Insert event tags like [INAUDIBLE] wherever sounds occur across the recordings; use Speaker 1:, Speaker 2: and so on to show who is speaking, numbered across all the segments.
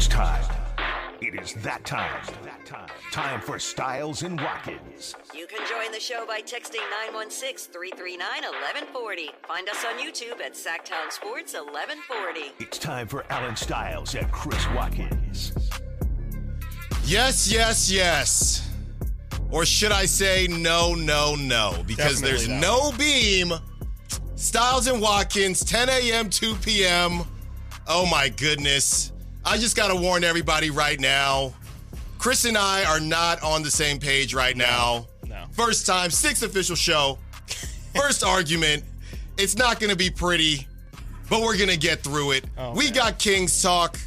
Speaker 1: It's time. It is that time. Time for Stiles and Watkins.
Speaker 2: You can join the show by texting 916 339 1140. Find us on YouTube at Sactown Sports 1140.
Speaker 1: It's time for Alan Stiles and Chris Watkins.
Speaker 3: Yes, yes, yes. Or should I say no, no, no? Because
Speaker 4: Definitely
Speaker 3: there's
Speaker 4: that
Speaker 3: no beam. Styles and Watkins, 10 a.m., 2 p.m. Oh my goodness. I just got to warn everybody right now. Chris and I are not on the same page right now.
Speaker 4: No.
Speaker 3: First time, sixth official show. [LAUGHS] First argument. It's not going to be pretty, but we're going to get through it.
Speaker 4: Oh,
Speaker 3: we
Speaker 4: man.
Speaker 3: got Kings talk.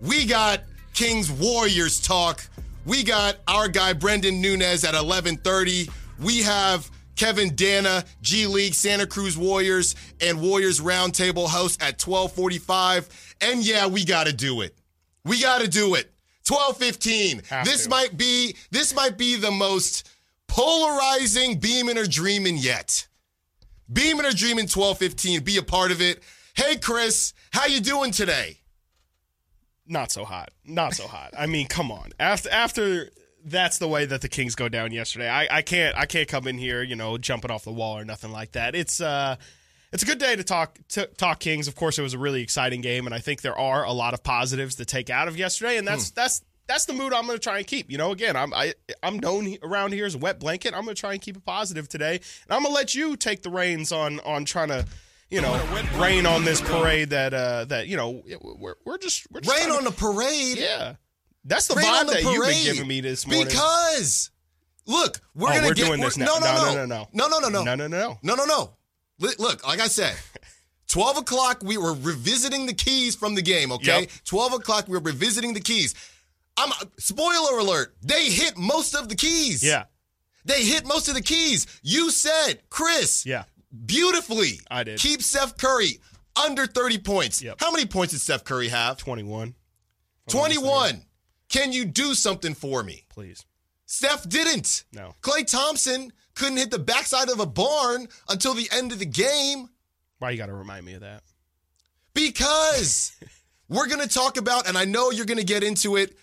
Speaker 3: We got Kings Warriors talk. We got our guy Brendan Nunez at 11:30. We have Kevin Dana, G League, Santa Cruz Warriors, and Warriors Roundtable host at 12:45. And yeah, we got to do it. We got to do it. 12:15.
Speaker 4: Have
Speaker 3: This
Speaker 4: to.
Speaker 3: might be this might be the most polarizing beaming or dreaming yet. Beaming or dreaming 12:15. Be a part of it. Hey Chris, how you doing today?
Speaker 4: not so hot. Not so hot. I mean, come on. After after that's the way that the Kings go down yesterday. I, I can't I can't come in here, you know, jumping off the wall or nothing like that. It's uh it's a good day to talk to talk Kings. Of course, it was a really exciting game, and I think there are a lot of positives to take out of yesterday, and that's that's that's the mood I'm going to try and keep. You know, again, I'm I, I'm known around here as a wet blanket. I'm going to try and keep it positive today, and I'm going to let you take the reins on on trying to. You know, rain on this parade that uh that you know we're we're just we're just
Speaker 3: Rain
Speaker 4: trying to-
Speaker 3: on the parade.
Speaker 4: yeah. That's the vibe
Speaker 3: the
Speaker 4: that you've been giving me this morning.
Speaker 3: Because look, we're
Speaker 4: Oh,
Speaker 3: gonna
Speaker 4: we're
Speaker 3: get
Speaker 4: doing this now.
Speaker 3: No, no,
Speaker 4: No,
Speaker 3: no,
Speaker 4: no, no,
Speaker 3: no, no, no, no,
Speaker 4: no, no, no.
Speaker 3: no, no, no. Look, like I said, [LAUGHS] twelve o'clock we were revisiting the keys from the game. Okay,
Speaker 4: Yep.
Speaker 3: twelve o'clock we were revisiting the keys. I'm spoiler alert. They hit most of the keys.
Speaker 4: Yeah.
Speaker 3: they hit most of the keys. You said, Chris.
Speaker 4: Yeah.
Speaker 3: beautifully.
Speaker 4: I did.
Speaker 3: Keep Steph Curry under thirty points.
Speaker 4: Yep.
Speaker 3: How many points did Steph Curry have?
Speaker 4: 21.
Speaker 3: 21. Can you do something for me?
Speaker 4: Please.
Speaker 3: Steph didn't.
Speaker 4: No.
Speaker 3: Klay Thompson couldn't hit the backside of a barn until the end of the game
Speaker 4: Why you got to remind me of that?
Speaker 3: because [LAUGHS] we're going to talk about, and I know you're going to get into it,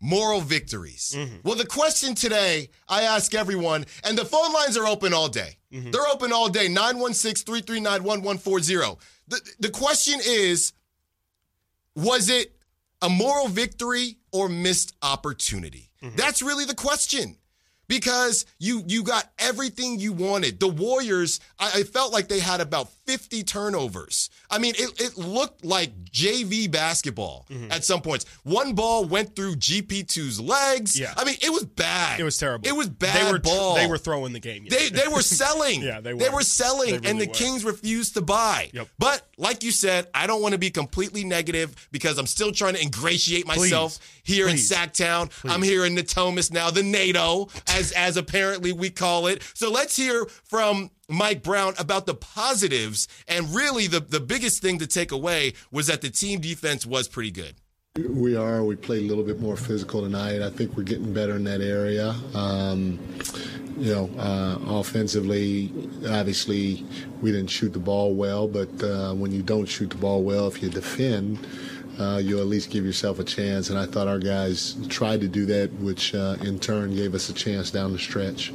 Speaker 3: moral victories. Mm-hmm. Well, the question today, I ask everyone, and the phone lines are open all day. Mm-hmm. They're open all day 916 339 1140. The The question is was it a moral victory or missed opportunity? Mm-hmm. That's really the question. Because you you got everything you wanted. The Warriors, I, I felt like they had about 50 turnovers. I mean, it, it looked like JV basketball mm-hmm. at some points. One ball went through GP2's legs.
Speaker 4: Yeah.
Speaker 3: I mean, it was bad.
Speaker 4: It was terrible.
Speaker 3: It was bad
Speaker 4: They were
Speaker 3: ball.
Speaker 4: they were throwing the game.
Speaker 3: They they were [LAUGHS] selling.
Speaker 4: Yeah, they were.
Speaker 3: They
Speaker 4: were.
Speaker 3: selling,
Speaker 4: They really
Speaker 3: and the
Speaker 4: were.
Speaker 3: Kings refused to buy.
Speaker 4: Yep.
Speaker 3: But like you said, I don't want to be completely negative because I'm still trying to ingratiate myself here
Speaker 4: Please.
Speaker 3: in Sactown. I'm here in Natomas now, the NATO, as as apparently we call it. So let's hear from Mike Brown about the positives. And really, the the biggest thing to take away was that the team defense was pretty good.
Speaker 5: We are. We played a little bit more physical tonight. I think we're getting better in that area. Um, you know, uh, offensively, obviously, we didn't shoot the ball well. But uh, when you don't shoot the ball well, if you defend, uh, you'll at least give yourself a chance. And I thought our guys tried to do that, which uh, in turn gave us a chance down the stretch.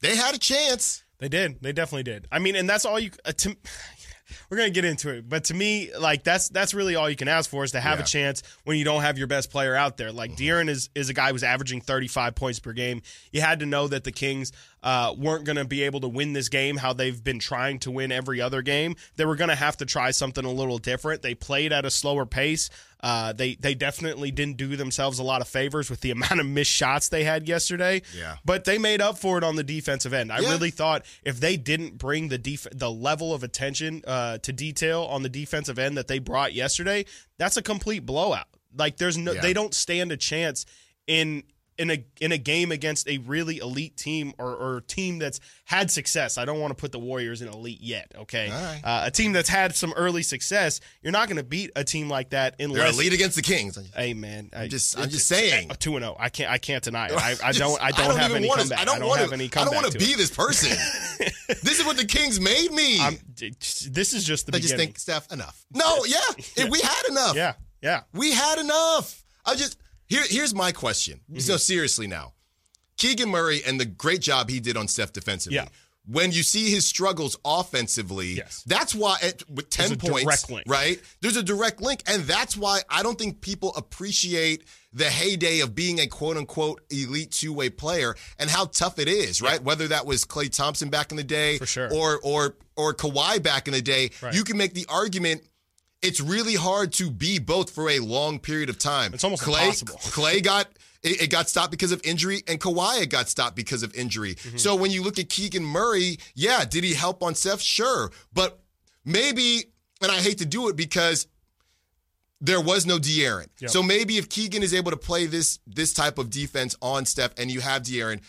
Speaker 3: They had a chance.
Speaker 4: They did. They definitely did. I mean, and that's all you. Uh, to, [SIGHS] we're gonna get into it, but to me, like that's that's really all you can ask for is to have
Speaker 3: Yeah.
Speaker 4: a chance when you don't have your best player out there. Like De'Aaron is is a guy who's averaging 35 points per game. You had to know that the Kings uh, weren't going to be able to win this game how they've been trying to win every other game. They were going to have to try something a little different. They played at a slower pace. Uh, they they definitely didn't do themselves a lot of favors with the [LAUGHS] amount of missed shots they had yesterday.
Speaker 3: Yeah.
Speaker 4: But they made up for it on the defensive end. I
Speaker 3: Yeah.
Speaker 4: really thought if they didn't bring the def- the level of attention uh, to detail on the defensive end that they brought yesterday, that's a complete blowout. Like there's no,
Speaker 3: Yeah.
Speaker 4: they don't stand a chance in in a in a game against a really elite team or, or team that's had success. I don't want to put the Warriors in elite yet. Okay,
Speaker 3: right.
Speaker 4: uh, a team that's had some early success. You're not going to beat a team like that
Speaker 3: They're
Speaker 4: unless.
Speaker 3: elite against the Kings.
Speaker 4: Hey man, I
Speaker 3: just- I'm just saying.
Speaker 4: two and zero. I can't I can't deny it. [LAUGHS] I, I
Speaker 3: Just-
Speaker 4: don't I don't, have any comeback.
Speaker 3: I don't,
Speaker 4: don't
Speaker 3: wanna,
Speaker 4: have any
Speaker 3: I don't want
Speaker 4: to
Speaker 3: to
Speaker 4: it.
Speaker 3: be this person. [LAUGHS] this is what the Kings made me.
Speaker 4: I'm, this is just the
Speaker 3: I just think, Steph, enough. No, yeah, [LAUGHS]
Speaker 4: Yeah.
Speaker 3: we had enough.
Speaker 4: yeah, Yeah.
Speaker 3: We had enough. I just here here's my question.
Speaker 4: Mm-hmm.
Speaker 3: So seriously now. Keegan Murray and the great job he did on Steph defensively.
Speaker 4: Yeah.
Speaker 3: When you see his struggles offensively,
Speaker 4: Yes.
Speaker 3: that's why at, with 10
Speaker 4: a
Speaker 3: points,
Speaker 4: direct link.
Speaker 3: right? There's a direct link. And that's why I don't think people appreciate the heyday of being a quote unquote elite two way player and how tough it is, right? Whether that was Klay Thompson back in the day
Speaker 4: For sure.
Speaker 3: or or or Kawhi back in the day,
Speaker 4: Right.
Speaker 3: you can make the argument it's really hard to be both for a long period of time.
Speaker 4: It's almost
Speaker 3: Klay,
Speaker 4: impossible.
Speaker 3: Klay got it, it got stopped because of injury, and Kawhi got stopped because of injury.
Speaker 4: Mm-hmm.
Speaker 3: So when you look at Keegan Murray, yeah, did he help on Steph? Sure, but maybe, and I hate to do it because there was no De'Aaron.
Speaker 4: Yep.
Speaker 3: So maybe if Keegan is able to play this this type of defense on Steph, and you have De'Aaron,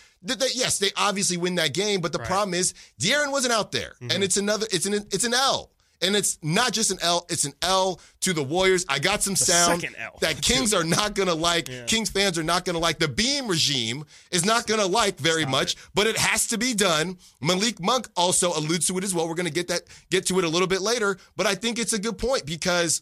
Speaker 3: yes, they obviously win that game. But the problem is De'Aaron wasn't out there,
Speaker 4: Mm-hmm.
Speaker 3: and it's another, it's an it's an L. And it's not just an L, it's an L to the Warriors. I got some sound that [LAUGHS] Kings are not going to like. Kings fans are not going to like. The Beam regime is not going to like very much, but it has to be done. Malik Monk also alludes to it as well. We're going to get that get to it a little bit later, but I think it's a good point because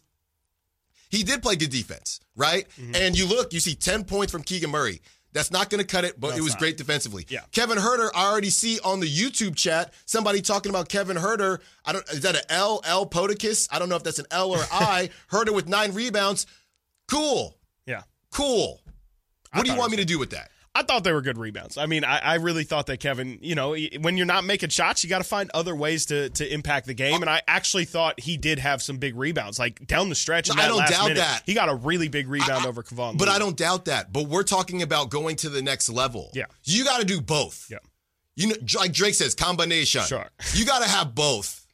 Speaker 3: he did play good defense, right?
Speaker 4: Mm-hmm.
Speaker 3: And you look, you see 10 points from Keegan Murray. That's not going to cut it, but it was
Speaker 4: not.
Speaker 3: great defensively.
Speaker 4: Yeah.
Speaker 3: Kevin Huerter, I already see on the YouTube chat somebody talking about Kevin Huerter. I don't is that an L L Podicus? I don't know if that's an L or I. [LAUGHS] Huerter with nine rebounds. Cool.
Speaker 4: Yeah.
Speaker 3: Cool. What do you want me to do with that?
Speaker 4: I thought they were good rebounds. I mean, I, I really thought that Kevin, you know, when you're not making shots, you got to find other ways to to impact the game. And I actually thought he did have some big rebounds, like down the stretch. in
Speaker 3: I don't
Speaker 4: last
Speaker 3: doubt
Speaker 4: minute,
Speaker 3: that.
Speaker 4: he got a really big rebound over Kevon.
Speaker 3: But
Speaker 4: Looney.
Speaker 3: I don't doubt that. But we're talking about going to the next level.
Speaker 4: Yeah.
Speaker 3: You got to do both.
Speaker 4: Yeah.
Speaker 3: You know, like Drake says, combination.
Speaker 4: Sure.
Speaker 3: You got to have both.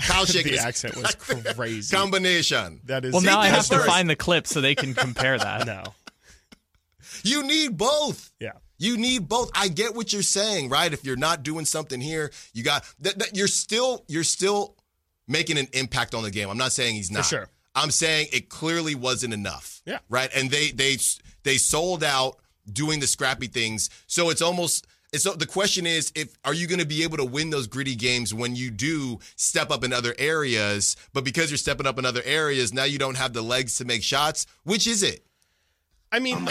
Speaker 3: Kyle [LAUGHS] shaking
Speaker 4: the
Speaker 3: his-
Speaker 4: accent [LAUGHS] was crazy.
Speaker 3: combination.
Speaker 4: that is
Speaker 6: Well, now I have
Speaker 3: that's
Speaker 6: to find the clip so they can compare that. [LAUGHS]
Speaker 4: no.
Speaker 3: You need both.
Speaker 4: Yeah.
Speaker 3: You need both. I get what you're saying, right? If you're not doing something here, you got that, that you're still you're still making an impact on the game. I'm not saying he's not.
Speaker 4: sure.
Speaker 3: I'm saying it clearly wasn't enough.
Speaker 4: Yeah.
Speaker 3: Right? And they they they sold out doing the scrappy things. So it's almost it's so the question is if are you going to be able to win those gritty games when you do step up in other areas, but because you're stepping up in other areas, now you don't have the legs to make shots. Which is it?
Speaker 4: I mean,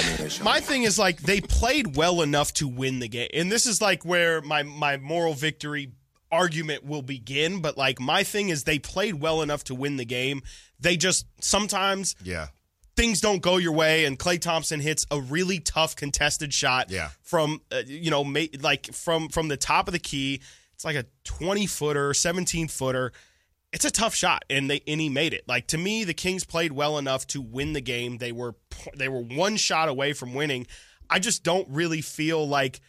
Speaker 4: my thing is like they played well enough to win the game, and this is like where my my moral victory argument will begin. But like my thing is they played well enough to win the game. They just sometimes
Speaker 3: Yeah.
Speaker 4: things don't go your way, and Klay Thompson hits a really tough contested shot.
Speaker 3: Yeah.
Speaker 4: from uh, you know ma- like from from the top of the key. It's like a twenty footer, seventeen footer. It's a tough shot, and they and he made it. Like to me, the Kings played well enough to win the game. They were they were one shot away from winning. I just don't really feel like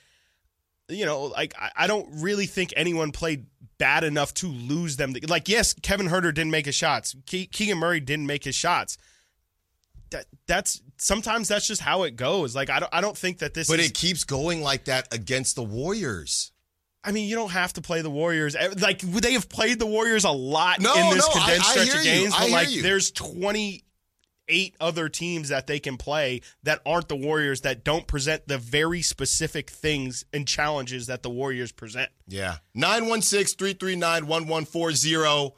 Speaker 4: you know, like I, I don't really think anyone played bad enough to lose them. Like, yes, Kevin Huerter didn't make his shots. Ke- Keegan Murray didn't make his shots. That that's sometimes that's just how it goes. Like I don't I don't think that this.
Speaker 3: But
Speaker 4: is,
Speaker 3: it keeps going like that against the Warriors.
Speaker 4: I mean, you don't have to play the Warriors. Eh, Like they have played the Warriors a lot
Speaker 3: No,
Speaker 4: in this
Speaker 3: no, I-
Speaker 4: condensed
Speaker 3: I
Speaker 4: stretch
Speaker 3: hear
Speaker 4: of
Speaker 3: you.
Speaker 4: games.
Speaker 3: I
Speaker 4: But
Speaker 3: hear
Speaker 4: like,
Speaker 3: you.
Speaker 4: there's 28 other teams that they can play that aren't the Warriors that don't present the very specific things and challenges that the Warriors present.
Speaker 3: Yeah. 916 339 1140.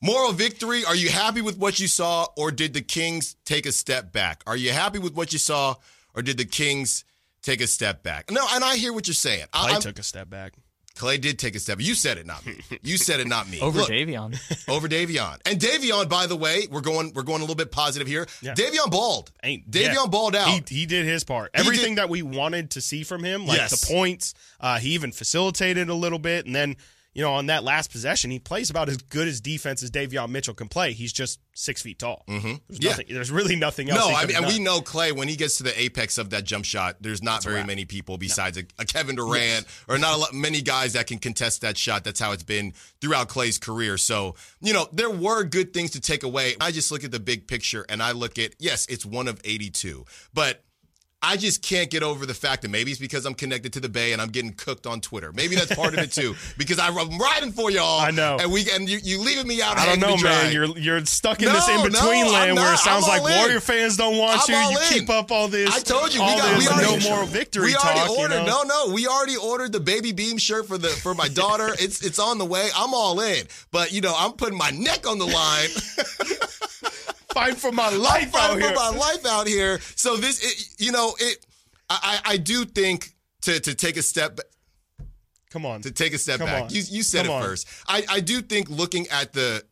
Speaker 3: Moral victory. Are you happy with what you saw, or did the Kings take a step back? Are you happy with what you saw, or did the Kings take a step back? No, and I hear what you're saying. I-
Speaker 4: Klay
Speaker 3: I'm-
Speaker 4: took a step back.
Speaker 3: Klay did take a step. You said it, not me. You said it, not me.
Speaker 6: Over
Speaker 3: Look,
Speaker 6: Davion. [LAUGHS]
Speaker 3: over Davion. And Davion, by the way, we're going we're going a little bit positive here.
Speaker 4: Yeah.
Speaker 3: Davion balled.
Speaker 4: Ain't
Speaker 3: Davion
Speaker 4: yeah.
Speaker 3: balled out.
Speaker 4: He, he did his part.
Speaker 3: He
Speaker 4: Everything
Speaker 3: did-
Speaker 4: that we wanted to see from him, like
Speaker 3: Yes.
Speaker 4: the points, uh, he even facilitated a little bit, and then you know on that last possession, he plays about as good as defense as Davion Mitchell can play. He's just six feet tall. Mm-hmm. There's
Speaker 3: Yeah.
Speaker 4: nothing. There's really nothing else.
Speaker 3: No, I mean, and we know Klay when he gets to the apex of that jump shot. There's not very many people besides a, a Kevin Durant or not a lot, many guys that can contest that shot. That's how it's been throughout Klay's career. So you know there were good things to take away. I just look at the big picture and I look at yes, it's one of 82, but. I just can't get over the fact that maybe it's because I'm connected to the Bay and I'm getting cooked on Twitter. Maybe that's part of it too, [LAUGHS] because I'm riding for y'all.
Speaker 4: I know.
Speaker 3: and we and you, you leaving me out.
Speaker 4: I don't know, man. You're you're stuck in
Speaker 3: No,
Speaker 4: this in between
Speaker 3: no,
Speaker 4: land where it sounds like
Speaker 3: in.
Speaker 4: Warrior fans don't want
Speaker 3: I'm
Speaker 4: you. You
Speaker 3: in.
Speaker 4: keep up all this.
Speaker 3: I told you we got we already
Speaker 4: no more victory
Speaker 3: We already
Speaker 4: talk. you
Speaker 3: ordered.
Speaker 4: know?
Speaker 3: No, no, we already ordered the baby beam shirt for the for my daughter. [LAUGHS] it's it's on the way. I'm all in, but you know I'm putting my neck on the line [LAUGHS]
Speaker 4: fighting for my [LAUGHS] life out
Speaker 3: fighting
Speaker 4: here.
Speaker 3: for my life out here. So this, it, you know, it. I, I do think to to take a step
Speaker 4: Come on.
Speaker 3: to take a step
Speaker 4: Come
Speaker 3: back.
Speaker 4: on.
Speaker 3: You you said
Speaker 4: Come
Speaker 3: it
Speaker 4: on.
Speaker 3: first. I I do think looking at the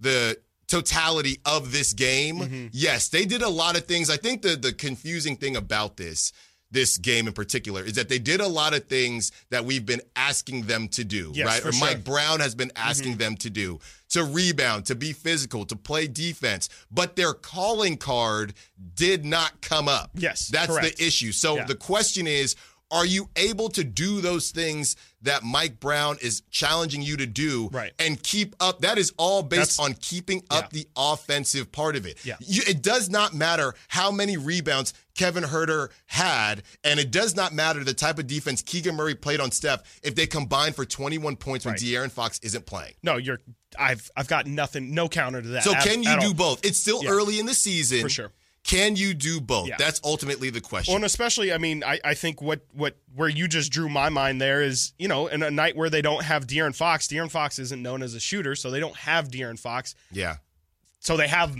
Speaker 3: the totality of this game,
Speaker 4: Mm-hmm.
Speaker 3: yes, they did a lot of things. I think the the confusing thing about this this game in particular is that they did a lot of things that we've been asking them to do,
Speaker 4: Yes,
Speaker 3: right? Or
Speaker 4: sure. Mm-hmm.
Speaker 3: Mike Brown has been asking them to do. To rebound, to be physical, to play defense, but their calling card did not come up.
Speaker 4: Yes,
Speaker 3: That's
Speaker 4: correct.
Speaker 3: the issue. So
Speaker 4: Yeah.
Speaker 3: the question is are you able to do those things that Mike Brown is challenging you to do
Speaker 4: Right.
Speaker 3: and keep up? That is all based
Speaker 4: That's-
Speaker 3: on keeping up
Speaker 4: Yeah.
Speaker 3: the offensive part of it.
Speaker 4: Yeah.
Speaker 3: You, it does not matter how many rebounds Kevin Huerter had, and it does not matter the type of defense Keegan Murray played on Steph if they combine for 21 points when
Speaker 4: Right.
Speaker 3: De'Aaron Fox isn't playing.
Speaker 4: no, you're. I've I've got nothing. No counter to that.
Speaker 3: So
Speaker 4: at-
Speaker 3: can you do
Speaker 4: all.
Speaker 3: both? It's still
Speaker 4: Yeah.
Speaker 3: early in the season.
Speaker 4: For sure.
Speaker 3: Can you do both?
Speaker 4: Yeah.
Speaker 3: That's ultimately the question.
Speaker 4: Well, and especially, I mean, I, I think what what where you just drew my mind there is, you know, in a night where they don't have De'Aaron Fox. De'Aaron Fox isn't known as a shooter, so they don't have De'Aaron Fox.
Speaker 3: yeah.
Speaker 4: So they have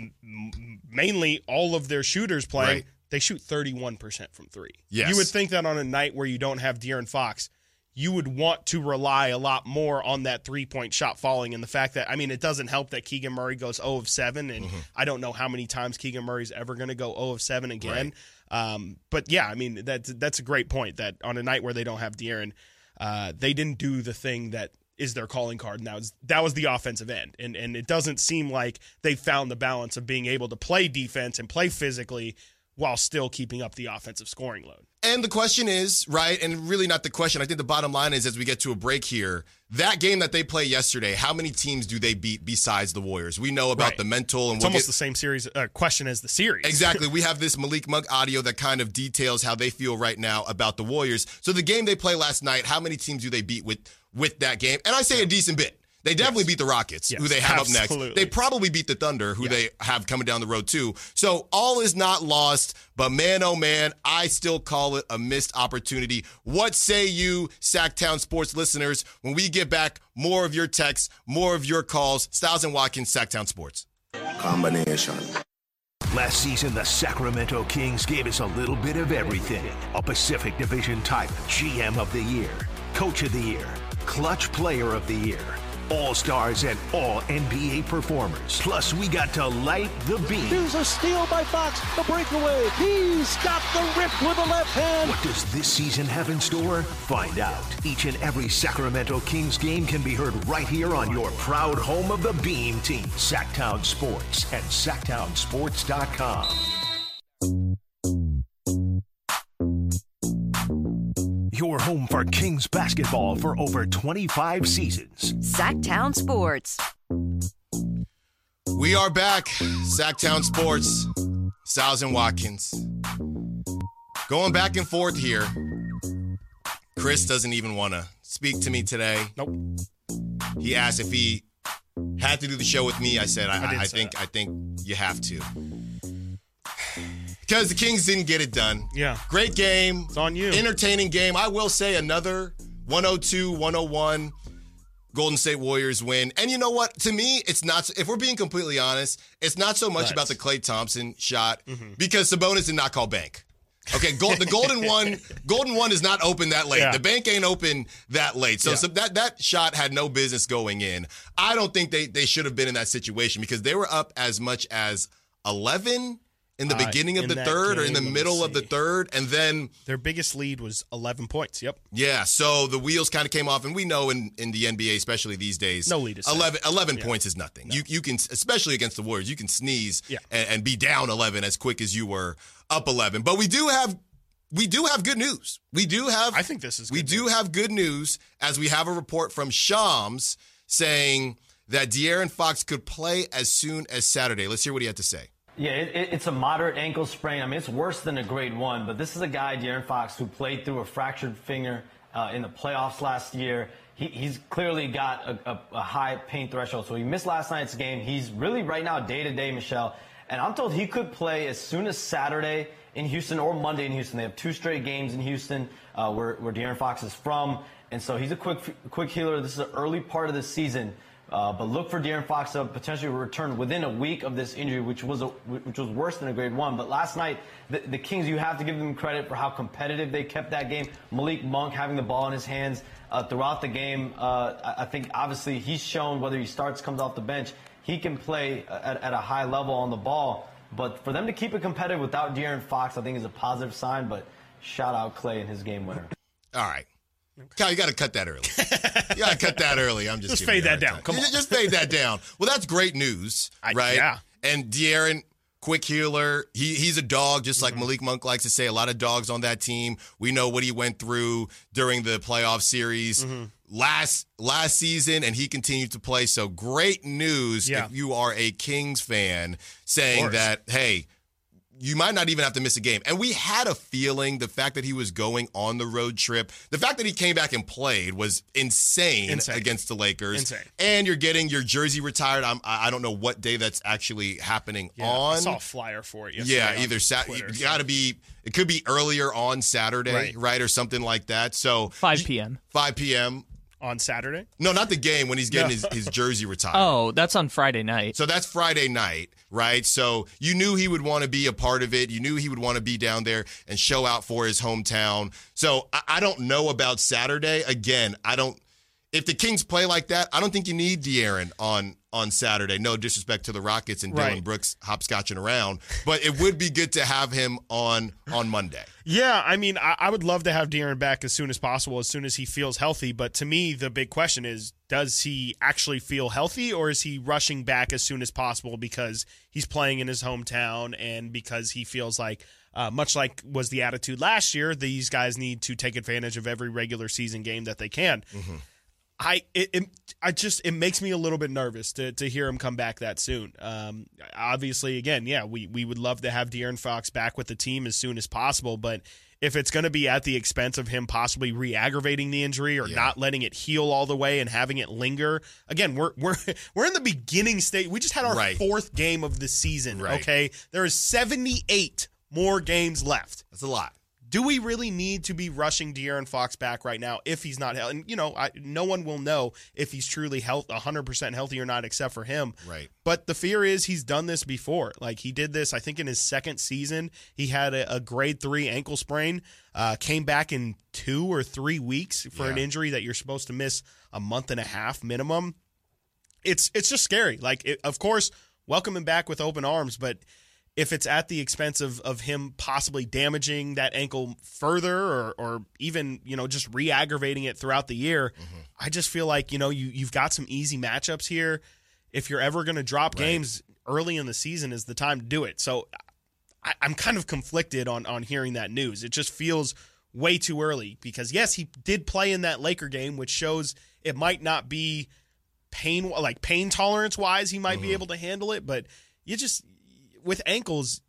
Speaker 4: mainly all of their shooters playing.
Speaker 3: Right.
Speaker 4: They shoot 31% from three.
Speaker 3: Yes.
Speaker 4: You would think that on a night where you don't have De'Aaron Fox, you would want to rely a lot more on that three point shot falling. And the fact that, I mean, it doesn't help that Keegan Murray goes 0 of 7. And
Speaker 3: Mm-hmm.
Speaker 4: I don't know how many times Keegan Murray's ever going to go 0 of 7 again. Um, but yeah, I mean, that's, that's a great point that on a night where they don't have De'Aaron, uh, they didn't do the thing that is their calling card, and that was that was the offensive end. And and it doesn't seem like they found the balance of being able to play defense and play physically while still keeping up the offensive scoring load.
Speaker 3: And the question is, right, and really not the question. I think the bottom line is as we get to a break here, that game that they play yesterday, how many teams do they beat besides the Warriors? We know about
Speaker 4: Right.
Speaker 3: the mental and
Speaker 4: It's
Speaker 3: we'll
Speaker 4: almost
Speaker 3: get-
Speaker 4: the same series uh, question as the series.
Speaker 3: Exactly. [LAUGHS] We have this Malik Monk audio that kind of details how they feel right now about the Warriors. So the game they play last night, how many teams do they beat with with that game? And I say a decent bit. They definitely beat the Rockets, who they have up next. They probably beat the Thunder, who they have coming down the road too. So all is not lost, but man, oh man, I still call it a missed opportunity. What say you, Sactown sports listeners, when we get back? More of your texts, more of your calls. Stiles and Watkins, Sactown Sports.
Speaker 7: Combination.
Speaker 1: Last season, the Sacramento Kings gave us a little bit of everything. A Pacific Division type GM of the Year, Coach of the Year, Clutch Player of the Year, All Stars and All NBA performers. Plus, we got to light the beam.
Speaker 8: Here's a steal by Fox. The breakaway. He's got the rip with the left hand.
Speaker 1: What does this season have in store? Find out. Each and every Sacramento Kings game can be heard right here on your proud home of the Beam Team, Sactown Sports and sactownsports.com. Your home for Kings basketball for over 25 seasons.
Speaker 2: Sactown Sports.
Speaker 3: We are back. Sactown Sports. Stiles and Watkins. Going back and forth here. Chris doesn't even want to speak to me today.
Speaker 4: Nope.
Speaker 3: He asked if he had to do the show with me. I said, I,
Speaker 4: I
Speaker 3: I, think
Speaker 4: that.
Speaker 3: I think you have to. Because the Kings didn't get it done.
Speaker 4: Yeah.
Speaker 3: Great game.
Speaker 4: It's on you.
Speaker 3: Entertaining game. I will say another 102 101 Golden State Warriors win. And you know what? To me, it's not, if we're being completely honest, it's not so much
Speaker 4: Right.
Speaker 3: about the Klay Thompson shot
Speaker 4: Mm-hmm.
Speaker 3: because Sabonis did not call bank. Okay, gold, the golden [LAUGHS] one, golden one is not open that late.
Speaker 4: Yeah.
Speaker 3: The bank ain't open that late. So,
Speaker 4: Yeah.
Speaker 3: so that that shot had no business going in. I don't think they they should have been in that situation because they were up as much as eleven in the
Speaker 4: Uh,
Speaker 3: beginning of the third or in the
Speaker 4: game,
Speaker 3: middle of the third, and then
Speaker 4: Their biggest lead was 11 points. Yep.
Speaker 3: yeah, so the wheels kind of came off, and we know in, in the NBA, especially these days,
Speaker 4: No lead is safe.
Speaker 3: 11, 11 points is nothing. You you can, especially against the Warriors, you can sneeze
Speaker 4: Yeah.
Speaker 3: and, and be down 11 as quick as you were up 11. But we do have we do have good news. We do have.
Speaker 4: I think this is
Speaker 3: we do
Speaker 4: news.
Speaker 3: have good news as we have a report from Shams saying that De'Aaron Fox could play as soon as Saturday. Let's hear what he had to say.
Speaker 9: Yeah, it, it- it's a moderate ankle sprain. I mean, it's worse than a grade one, but this is a guy, De'Aaron Fox, who played through a fractured finger uh, in the playoffs last year. He, he's clearly got a, a, a high pain threshold, so he missed last night's game. He's really right now day to day, Michelle, and I'm told he could play as soon as Saturday in Houston or Monday in Houston. They have two straight games in Houston, uh, where, where De'Aaron Fox is from, and so he's a quick quick healer. This is an early part of the season. Uh, but look for De'Aaron Fox to potentially return within a week of this injury, which was a, which was worse than a grade one. But last night, the, the Kings, you have to give them credit for how competitive they kept that game. Malik Monk having the ball in his hands uh, throughout the game. Uh, I, think obviously he's shown whether he starts, comes off the bench, he can play at, at a high level on the ball. But for them to keep it competitive without De'Aaron Fox, I think is a positive sign. But shout out Klay and his game winner.
Speaker 3: All right. Kyle, you got to cut that early. you got to cut that early. I'm just
Speaker 4: Just fade that down.
Speaker 3: time.
Speaker 4: Come on.
Speaker 3: Just fade that down. Well, that's great news,
Speaker 4: I-
Speaker 3: right?
Speaker 4: yeah.
Speaker 3: And De'Aaron, quick healer. He he's a dog, just
Speaker 4: Mm-hmm.
Speaker 3: like Malik Monk likes to say. A lot of dogs on that team. We know what he went through during the playoff series
Speaker 4: Mm-hmm.
Speaker 3: last last season, and he continued to play. So great news
Speaker 4: Yeah.
Speaker 3: if you are a Kings fan, saying that hey you might not even have to miss a game. And we had a feeling the fact that he was going on the road trip, the fact that he came back and played was insane,
Speaker 4: Insane.
Speaker 3: against the Lakers.
Speaker 4: Insane.
Speaker 3: And you're getting your jersey retired. I'm, I I don't know what day that's actually happening
Speaker 4: Yeah,
Speaker 3: on.
Speaker 4: I saw a flyer for it. Yesterday
Speaker 3: yeah, either Sat.
Speaker 4: Twitter,
Speaker 3: You got to be. It could be earlier on Saturday, right.
Speaker 4: Right.
Speaker 3: or something like that. So
Speaker 6: 5 p.m.
Speaker 3: 5 p.m.
Speaker 4: on Saturday.
Speaker 3: No, not the game when he's getting
Speaker 4: No.
Speaker 3: his, his [LAUGHS] jersey retired.
Speaker 6: Oh, that's on Friday night.
Speaker 3: So that's Friday night, right? So you knew he would want to be a part of it. You knew he would want to be down there and show out for his hometown. So I, I don't know about Saturday. Again, I don't. If the Kings play like that, I don't think you need De'Aaron on on Saturday. No disrespect to the Rockets and
Speaker 4: Dillon
Speaker 3: Brooks hopscotching around, but it would be good to have him on on Monday.
Speaker 4: Yeah, I mean, I, I would love to have De'Aaron back as soon as possible, as soon as he feels healthy. But to me, the big question is, does he actually feel healthy, or is he rushing back as soon as possible because he's playing in his hometown and because he feels like, uh, much like was the attitude last year, these guys need to take advantage of every regular season game that they can. I it, it I just it makes me a little bit nervous to to hear him come back that soon. Um, obviously, again, yeah, we we would love to have De'Aaron Fox back with the team as soon as possible, but if it's going to be at the expense of him possibly re-aggravating the injury or
Speaker 3: Yeah.
Speaker 4: not letting it heal all the way and having it linger, again, we're we're [LAUGHS] we're in the beginning state. We just had our
Speaker 3: Right.
Speaker 4: fourth game of the season.
Speaker 3: Right.
Speaker 4: Okay, there is seventy eight more games left
Speaker 3: That's a lot.
Speaker 4: Do we really need to be rushing De'Aaron Fox back right now if he's not healthy? And you know, I, no one will know if he's truly health 100% healthy or not except for him.
Speaker 3: Right.
Speaker 4: But the fear is he's done this before. Like he did this, I think, in his second season. He had a, a grade three ankle sprain, uh, came back in two or three weeks for an injury that you're supposed to miss a month and a half minimum. It's it's just scary. Like, it, of course, welcome him back with open arms, but if it's at the expense of, of him possibly damaging that ankle further or, or even you know just re-aggravating it throughout the year i just feel like you know you, you've got some easy matchups here. If you're ever going to drop games early in the season is the time to do it. So I, i'm kind of conflicted on on hearing that news. It just feels way too early because yes he did play in that laker game which shows it might not be pain like pain tolerance wise he might
Speaker 3: Mm-hmm.
Speaker 4: be able to handle it but you just with ankles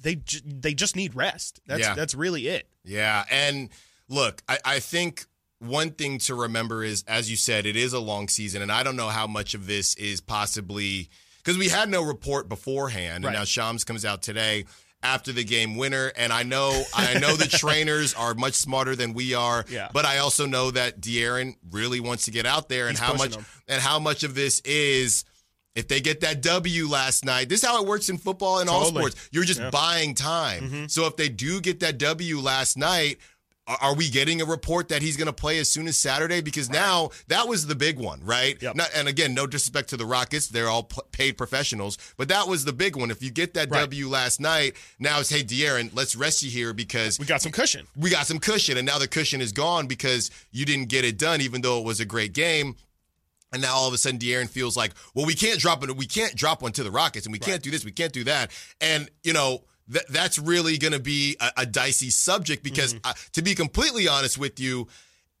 Speaker 4: they ju- they just need rest that's
Speaker 3: Yeah.
Speaker 4: that's really it
Speaker 3: Yeah, and look, I, I think one thing to remember is, as you said, it is a long season, and I don't know how much of this is possibly because we had no report beforehand,
Speaker 4: Right.
Speaker 3: and now Shams comes out today after the game winner, and I know I know the [LAUGHS] trainers are much smarter than we are,
Speaker 4: Yeah.
Speaker 3: but I also know that De'Aaron really wants to get out there, and how much
Speaker 4: them.
Speaker 3: and how much of this is. If they get that W last night, this is how it works in football and all sports. You're just
Speaker 4: Yeah.
Speaker 3: buying time.
Speaker 4: Mm-hmm.
Speaker 3: So if they do get that W last night, are we getting a report that he's going to play as soon as Saturday? Because now that was the big one, right?
Speaker 4: Yep.
Speaker 3: Not, and again, no disrespect to the Rockets, they're all p- paid professionals, but that was the big one. If you get that
Speaker 4: Right.
Speaker 3: W last night, now it's hey De'Aaron, let's rest you here because
Speaker 4: we got some cushion
Speaker 3: we got some cushion, and now the cushion is gone because you didn't get it done, even though it was a great game. And now all of a sudden, De'Aaron feels like, well, we can't drop it. We can't drop one to the Rockets, and we can't do this. We can't do that. And you know, th- that's really going to be a, a dicey subject because,
Speaker 4: Mm-hmm.
Speaker 3: uh, to be completely honest with you,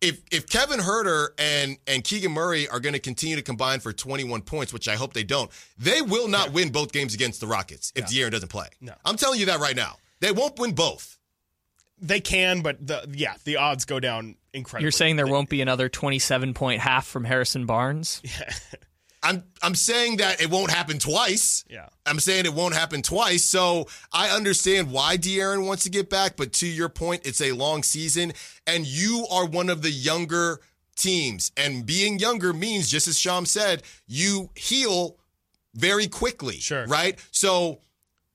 Speaker 3: if if Kevin Huerter and and Keegan Murray are going to continue to combine for 21 points, which I hope they don't, they will not win both games against the Rockets if De'Aaron doesn't play.
Speaker 4: No.
Speaker 3: I'm telling you that right now. They won't win both.
Speaker 4: They can but the yeah the odds go down incredibly
Speaker 6: You're saying there won't be another 27 point half from Harrison Barnes? [LAUGHS] Yeah.
Speaker 3: I'm I'm saying that it won't happen twice.
Speaker 4: Yeah.
Speaker 3: I'm saying it won't happen twice. So I understand why De'Aaron wants to get back, but to your point, it's a long season, and you are one of the younger teams. And being younger means, just as Sham said, you heal very quickly.
Speaker 4: Sure.
Speaker 3: Right? So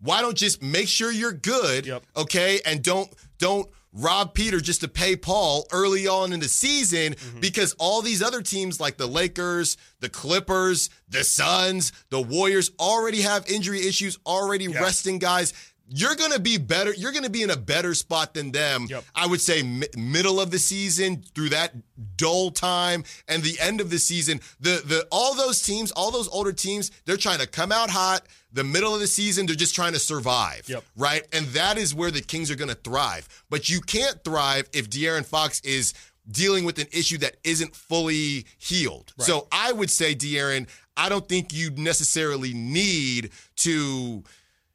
Speaker 3: why don't just make sure you're good,
Speaker 4: Yep.
Speaker 3: okay, and don't don't rob Peter just to pay Paul early on in the season
Speaker 4: Mm-hmm.
Speaker 3: because all these other teams like the Lakers, the Clippers, the Suns, the Warriors already have injury issues, already resting guys. You're going to be better. You're going to be in a better spot than them.
Speaker 4: Yep.
Speaker 3: I would say mi- middle of the season through that dull time and the end of the season. The the all those teams, all those older teams, they're trying to come out hot. The middle of the season, they're just trying to survive.
Speaker 4: Yep.
Speaker 3: Right? And that is where the Kings are going to thrive. But you can't thrive if De'Aaron Fox is dealing with an issue that isn't fully healed. So I would say, De'Aaron, I don't think you necessarily need to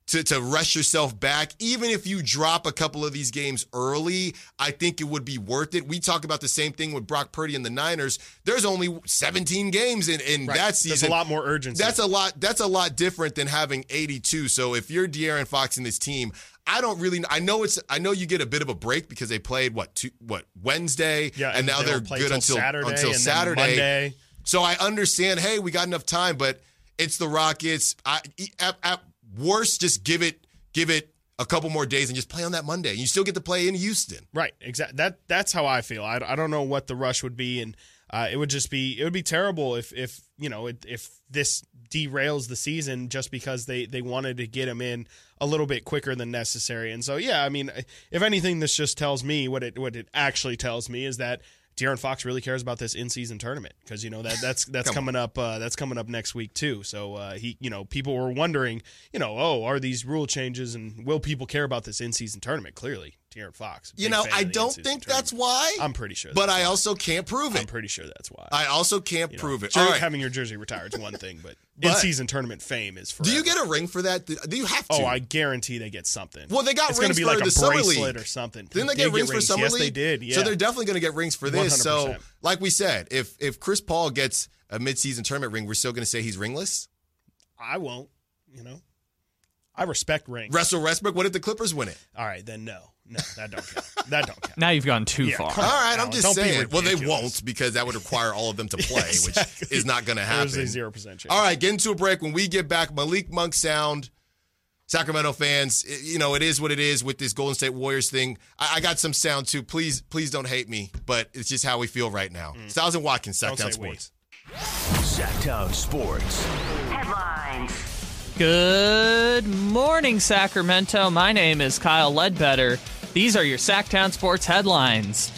Speaker 3: to, to rush yourself back. Even if you drop a couple of these games early, I think it would be worth it. We talk about the same thing with Brock Purdy and the Niners. There's only 17 games in, in
Speaker 4: Right.
Speaker 3: that season.
Speaker 4: There's a lot more urgency.
Speaker 3: That's a lot. That's a lot different than having 82. So if you're De'Aaron Fox in this team, I don't really. I know it's. I know you get a bit of a break because they played what two, what Wednesday,
Speaker 4: yeah,
Speaker 3: and, now
Speaker 4: they
Speaker 3: they're good until
Speaker 4: Saturday
Speaker 3: until
Speaker 4: and
Speaker 3: Saturday.
Speaker 4: Monday.
Speaker 3: So I understand. Hey, we got enough time, but it's the Rockets. I, at, at worst, just give it give it a couple more days and just play on that Monday. You still get to play in Houston.
Speaker 4: Right, exactly. That that's how I feel. I, I don't know what the rush would be, and uh, it would just be it would be terrible if if you know it, if this derails the season just because they they wanted to get him in a little bit quicker than necessary. And so yeah, I mean, if anything, this just tells me what it what it actually tells me is that. De'Aaron Fox really cares about this in-season tournament because you know that that's [LAUGHS] that's coming up uh, that's coming up next week too. So uh, he you know people were wondering you know oh are these rule changes and will people care about this in-season tournament? Clearly, Fox.
Speaker 3: You know, I don't think
Speaker 4: tournament.
Speaker 3: that's why.
Speaker 4: I'm pretty sure.
Speaker 3: but I
Speaker 4: why.
Speaker 3: also can't prove it.
Speaker 4: I'm pretty sure that's why.
Speaker 3: I also can't
Speaker 4: You know,
Speaker 3: prove it.
Speaker 4: jer-
Speaker 3: All right.
Speaker 4: Having your jersey retired is one thing, but, [LAUGHS]
Speaker 3: But-
Speaker 4: in-season tournament fame is forever.
Speaker 3: Do you get a ring for that? Do you have oh, to?
Speaker 4: Oh, I guarantee they get something.
Speaker 3: Well, they got
Speaker 4: it's gonna
Speaker 3: rings
Speaker 4: be
Speaker 3: for
Speaker 4: like
Speaker 3: the
Speaker 4: a
Speaker 3: summer
Speaker 4: bracelet
Speaker 3: league.
Speaker 4: or something.
Speaker 3: Didn't they
Speaker 4: Did
Speaker 3: get rings for summer
Speaker 4: Yes,
Speaker 3: league?
Speaker 4: they did. Yeah.
Speaker 3: So they're definitely going to get rings for this. So,
Speaker 4: 100%.
Speaker 3: like we said, if if Chris Paul gets a midseason tournament ring, we're still going to say he's ringless.
Speaker 4: I won't. You know, I respect rings.
Speaker 3: Russell Westbrook. What if the Clippers win it?
Speaker 4: All right, then no, no, that don't count. That don't count.
Speaker 6: Now you've gone too
Speaker 4: Yeah,
Speaker 6: far.
Speaker 4: come
Speaker 3: All right, I'm just
Speaker 4: don't be
Speaker 3: saying. Well, they won't because that would require all of them to play,
Speaker 4: Exactly.
Speaker 3: which is not going to happen.
Speaker 4: There's a zero percent chance.
Speaker 3: All right, get into a break. When we get back, Malik Monk sound. Sacramento fans, you know it is what it is with this Golden State Warriors thing. I, I got some sound too. Please, please don't hate me, but it's just how we feel right now. Stiles and Watkins,
Speaker 4: Mm. Don't
Speaker 3: Sactown
Speaker 4: say.
Speaker 3: Sports.
Speaker 1: Sactown Sports.
Speaker 2: Headlines.
Speaker 6: Good morning, Sacramento. My name is Kyle Ledbetter. These are your Sactown Sports headlines.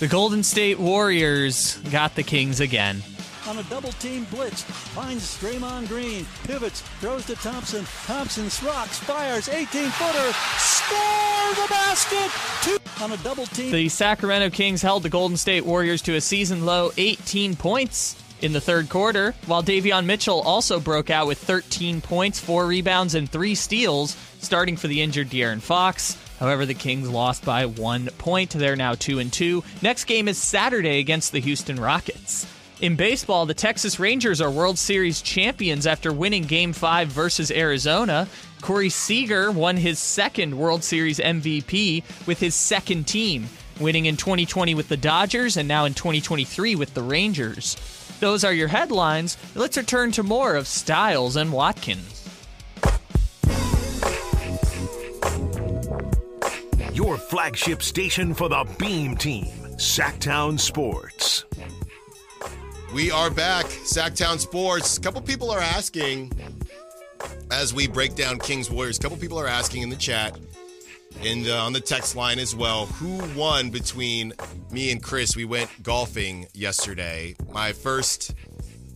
Speaker 6: The Golden State Warriors got the Kings again.
Speaker 8: On a double team blitz, finds Draymond Green, pivots, throws to Thompson. Thompson rocks, fires, 18 footer, score the basket. Two on a double team.
Speaker 6: The Sacramento Kings held the Golden State Warriors to a season low 18 points in the third quarter, while Davion Mitchell also broke out with 13 points, 4 rebounds, and 3 steals, starting for the injured De'Aaron Fox. However, the Kings lost by one point. They're now 2 and 2. Next game is Saturday against the Houston Rockets. In baseball, the Texas Rangers are World Series champions after winning Game 5 versus Arizona. Corey Seager won his second World Series MVP with his second team, winning in 2020 with the Dodgers and now in 2023 with the Rangers. Those are your headlines. Let's return to more of Stiles and Watkins.
Speaker 1: Your flagship station for the Beam Team, Sactown Sports.
Speaker 3: We are back, Sactown Sports. A couple people are asking as we break down Kings Warriors. A couple people are asking in the chat and uh, on the text line as well. Who won between me and Chris? We went golfing yesterday. My first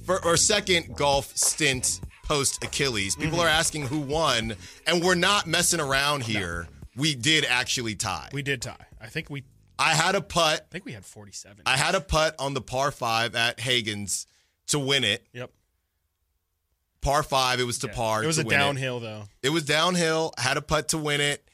Speaker 3: fir- or second golf stint post Achilles. People are asking who won, and we're not messing around here. We did actually tie.
Speaker 4: We did tie. I think we.
Speaker 3: I had a putt.
Speaker 4: I think we had 47.
Speaker 3: I had a putt on the par five at Hagen's to win it.
Speaker 4: yep.
Speaker 3: Par five, it was to
Speaker 4: Yeah.
Speaker 3: par.
Speaker 4: It was a downhill though.
Speaker 3: It. was downhill. Had a putt to win it,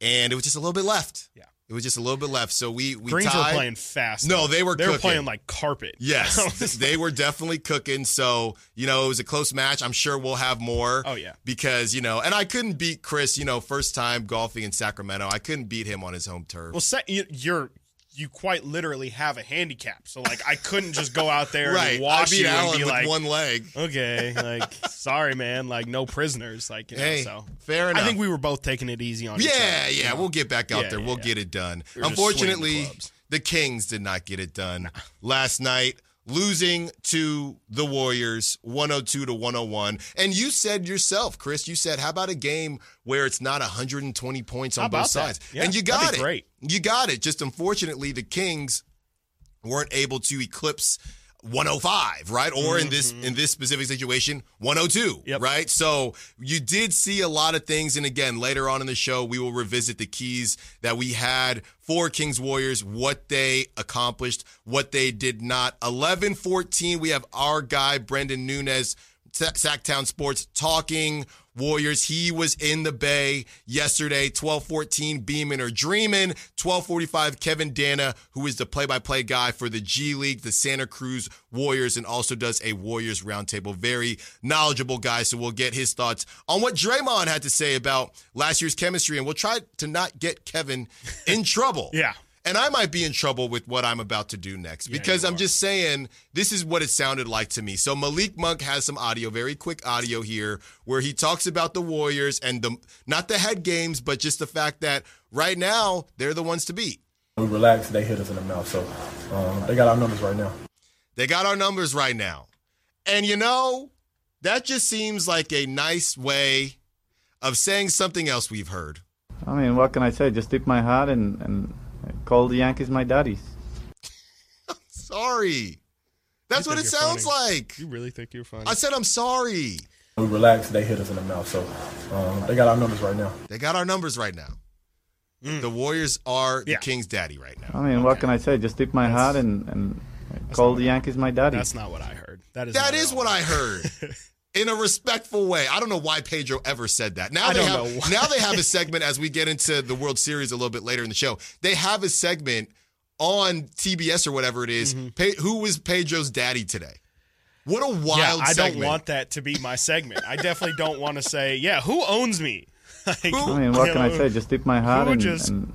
Speaker 3: and it was just a little bit left.
Speaker 4: Yeah.
Speaker 3: it was just a little bit left. So we we
Speaker 4: Greens
Speaker 3: tied.
Speaker 4: were playing fast.
Speaker 3: No, they were
Speaker 4: They were
Speaker 3: cooking.
Speaker 4: playing like carpet. [LAUGHS]
Speaker 3: Yes, they were definitely cooking. So you know, it was a close match. I'm sure we'll have more.
Speaker 4: Oh, yeah.
Speaker 3: because you know, and I couldn't beat Chris. You know, first time golfing in Sacramento, I couldn't beat him on his home turf.
Speaker 4: Well, you're you quite literally have a handicap. So like I couldn't just go out there [LAUGHS]
Speaker 3: right.
Speaker 4: and wash you and be
Speaker 3: with
Speaker 4: like,
Speaker 3: one leg.
Speaker 4: okay, like [LAUGHS] sorry, man, like no prisoners. Like you know,
Speaker 3: Hey,
Speaker 4: so
Speaker 3: fair enough.
Speaker 4: I think we were both taking it easy on. each
Speaker 3: Yeah,
Speaker 4: other, you
Speaker 3: yeah,
Speaker 4: know?
Speaker 3: we'll get back out
Speaker 4: Yeah,
Speaker 3: there.
Speaker 4: yeah,
Speaker 3: we'll
Speaker 4: yeah.
Speaker 3: get it done.
Speaker 4: We were just the
Speaker 3: Unfortunately, the Kings did not get it done [LAUGHS] last night, losing to the Warriors 102 to 101. And you said yourself, Chris, you said, how about a game where it's not 120 points on both sides?
Speaker 4: Yeah,
Speaker 3: and you got it.
Speaker 4: great.
Speaker 3: You got it. Just unfortunately, the Kings weren't able to eclipse 105, right? Or in this in this specific situation, 102,
Speaker 4: Mm-hmm. Yep.
Speaker 3: right? So you did see a lot of things, and again, later on in the show, we will revisit the keys that we had for Kings Warriors, what they accomplished, what they did not. 11-14, we have our guy Brendan Nunez, Sactown Sports, talking Warriors. He was in the Bay yesterday. 12-14, beaming or dreaming. 12-45, Kevin Dana, who is the play-by-play guy for the G League, the Santa Cruz Warriors, and also does a Warriors roundtable. Very knowledgeable guy, so we'll get his thoughts on what Draymond had to say about last year's chemistry, and we'll try to not get Kevin in [LAUGHS] trouble.
Speaker 4: Yeah.
Speaker 3: And I might be in trouble with what I'm about to do next because I'm
Speaker 4: are.
Speaker 3: just saying this is what it sounded like to me. So Malik Monk has some audio, very quick audio here, where he talks about the Warriors and the not the head games, but just the fact that right now they're the ones to beat.
Speaker 7: We relaxed, they hit us in the mouth. So um, they got our numbers right now.
Speaker 3: They got our numbers right now. And you know, that just seems like a nice way of saying something else we've heard.
Speaker 10: I mean, what can I say? Just tip my hat and, and call the Yankees my daddies. [LAUGHS]
Speaker 3: Sorry. That's
Speaker 4: You
Speaker 3: what it sounds
Speaker 4: funny.
Speaker 3: like.
Speaker 4: You really think you're funny?
Speaker 3: I said I'm sorry.
Speaker 7: We relaxed, they hit us in the mouth. So um, they got our numbers right now.
Speaker 3: They got our numbers right now. The Warriors are the King's daddy right now.
Speaker 10: I mean, what can I say? Just tip my hat and, and call the Yankees my daddy.
Speaker 4: That's not what I heard. That is
Speaker 3: That
Speaker 4: not at
Speaker 3: is
Speaker 4: all.
Speaker 3: what I heard. [LAUGHS] In a respectful way. I don't know why Pedro ever said that. Now
Speaker 4: I
Speaker 3: they
Speaker 4: don't
Speaker 3: have
Speaker 4: know why.
Speaker 3: now they have a [LAUGHS] segment as we get into the World Series a little bit later in the show. They have a segment on TBS or whatever it is. Mm-hmm. Pe- who was Pedro's daddy today? What a wild
Speaker 4: Yeah, I
Speaker 3: segment.
Speaker 4: don't want that to be my segment. I definitely don't want to say, yeah, who owns me? [LAUGHS] Like,
Speaker 10: I mean, what
Speaker 4: you
Speaker 10: can I say? Just tip my hat
Speaker 4: who
Speaker 10: and,
Speaker 4: just
Speaker 10: and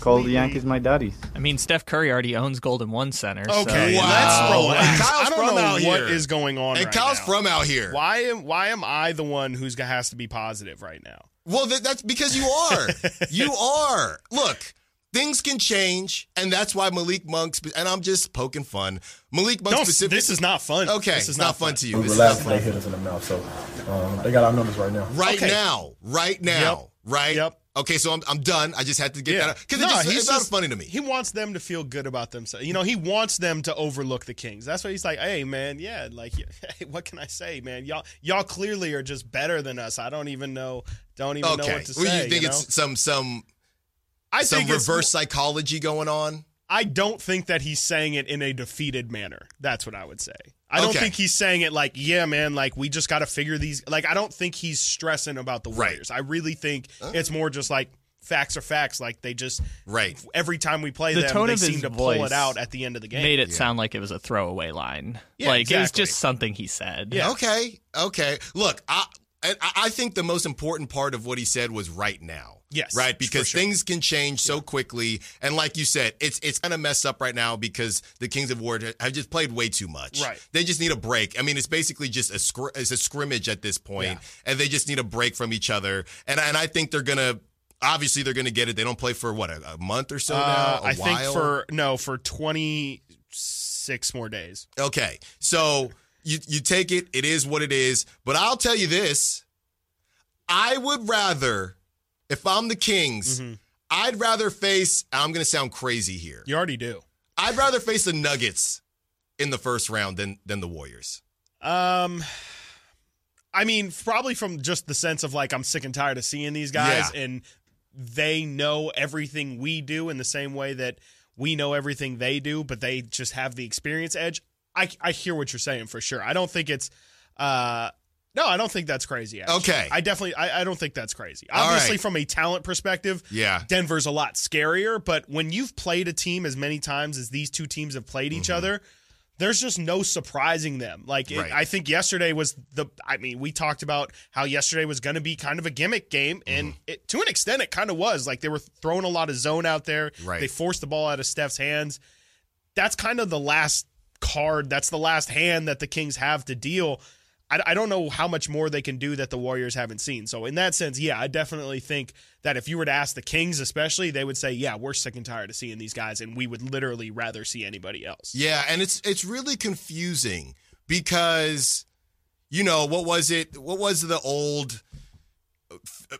Speaker 10: call the Yankees my daddies.
Speaker 6: I mean, Steph Curry already owns Golden One Center.
Speaker 4: Okay,
Speaker 6: so,
Speaker 3: Wow.
Speaker 4: let's relax.
Speaker 3: And Kyle's
Speaker 4: I don't
Speaker 3: from
Speaker 4: know
Speaker 3: out
Speaker 4: what
Speaker 3: here.
Speaker 4: is going on.
Speaker 3: and
Speaker 4: right
Speaker 3: Kyle's
Speaker 4: now.
Speaker 3: from out here.
Speaker 4: Why am Why am I the one who's gonna has to be positive right now?
Speaker 3: Well, that, that's because you are. [LAUGHS] you are. Look, things can change, and that's why Malik Monk, spe- and I'm just poking fun. Malik Monk
Speaker 4: Don't.
Speaker 3: specifically.
Speaker 4: This is not fun.
Speaker 3: Okay,
Speaker 4: this is
Speaker 3: it's not, fun, to you.
Speaker 7: We
Speaker 3: This is
Speaker 7: relaxed,
Speaker 3: fun.
Speaker 7: they hit us in the mouth. So um, they got our numbers right now.
Speaker 3: Right
Speaker 4: Okay.
Speaker 3: now, right now,
Speaker 4: Yep.
Speaker 3: right?
Speaker 4: Yep.
Speaker 3: Okay, so I'm, I'm done. I just had to get
Speaker 4: Yeah,
Speaker 3: that because
Speaker 4: No,
Speaker 3: it
Speaker 4: he's
Speaker 3: it's not funny to me.
Speaker 4: He wants them to feel good about themselves. You know, he wants them to overlook the Kings. That's why he's like, "Hey, man, yeah, like, [LAUGHS] hey, what can I say, man? Y'all, y'all clearly are just better than us. I don't even know, don't even know what to
Speaker 3: well,
Speaker 4: say."
Speaker 3: you think
Speaker 4: know?
Speaker 3: it's some some
Speaker 4: I
Speaker 3: some
Speaker 4: think it's-
Speaker 3: reverse psychology going on?
Speaker 4: I don't think that he's saying it in a defeated manner. That's what I would say. I don't
Speaker 3: Okay.
Speaker 4: think he's saying it like, yeah, man, like we just got to figure these. Like, I don't think he's stressing about the
Speaker 3: Right.
Speaker 4: Warriors. I really think it's more just like facts are facts. Like they just
Speaker 3: Right.
Speaker 4: every time we play
Speaker 6: The
Speaker 4: them,
Speaker 6: tone
Speaker 4: they
Speaker 6: of
Speaker 4: seem
Speaker 6: his
Speaker 4: to pull it out at the end of the game.
Speaker 6: made it sound like it was a throwaway line.
Speaker 4: Yeah,
Speaker 6: like it was just something he said.
Speaker 4: Yeah.
Speaker 3: Okay, okay. Look, I I I think the most important part of what he said was right now.
Speaker 4: Yes,
Speaker 3: right. Because
Speaker 4: sure.
Speaker 3: things can change so quickly, and like you said, it's it's kind of messed up right now because the Kings of War have just played way too much.
Speaker 4: Right.
Speaker 3: They just need a break. I mean, it's basically just a scr- it's a scrimmage at this point, and they just need a break from each other. And and I think they're gonna. Obviously, they're going to get it. They don't play for what a, a month or so
Speaker 4: Uh,
Speaker 3: now. A
Speaker 4: I think for no for twenty six more days.
Speaker 3: Okay. So you you take it, it is what it is. But I'll tell you this. I would rather, if I'm the Kings,
Speaker 4: Mm-hmm.
Speaker 3: I'd rather face I'm gonna sound crazy here.
Speaker 4: You already do.
Speaker 3: I'd rather face the Nuggets in the first round than than the Warriors.
Speaker 4: Um, I mean, probably from just the sense of like I'm sick and tired of seeing these guys,
Speaker 3: Yeah.
Speaker 4: and they know everything we do in the same way that we know everything they do, but they just have the experience edge. I I hear what you're saying for sure. I don't think it's. uh no, I don't think that's crazy. Actually.
Speaker 3: Okay.
Speaker 4: I definitely, I, I don't think that's crazy. Obviously,
Speaker 3: right.
Speaker 4: from a talent perspective,
Speaker 3: Yeah.
Speaker 4: Denver's a lot scarier. But when you've played a team as many times as these two teams have played
Speaker 3: Mm-hmm.
Speaker 4: each other, there's just no surprising them. Like it-
Speaker 3: Right.
Speaker 4: I think yesterday was the. I mean, we talked about how yesterday was going to be kind of a gimmick game, and
Speaker 3: Mm-hmm.
Speaker 4: it, to an extent, it kind of was. Like they were throwing a lot of zone out there.
Speaker 3: Right.
Speaker 4: They forced the ball out of Steph's hands. That's kind of the last card. That's the last hand that the Kings have to deal. I, I don't know how much more they can do that the Warriors haven't seen. So in that sense, yeah, I definitely think that if you were to ask the Kings, especially, they would say, "Yeah, we're sick and tired of seeing these guys, and we would literally rather see anybody else."
Speaker 3: Yeah, and it's it's really confusing because you know what was it? What was the old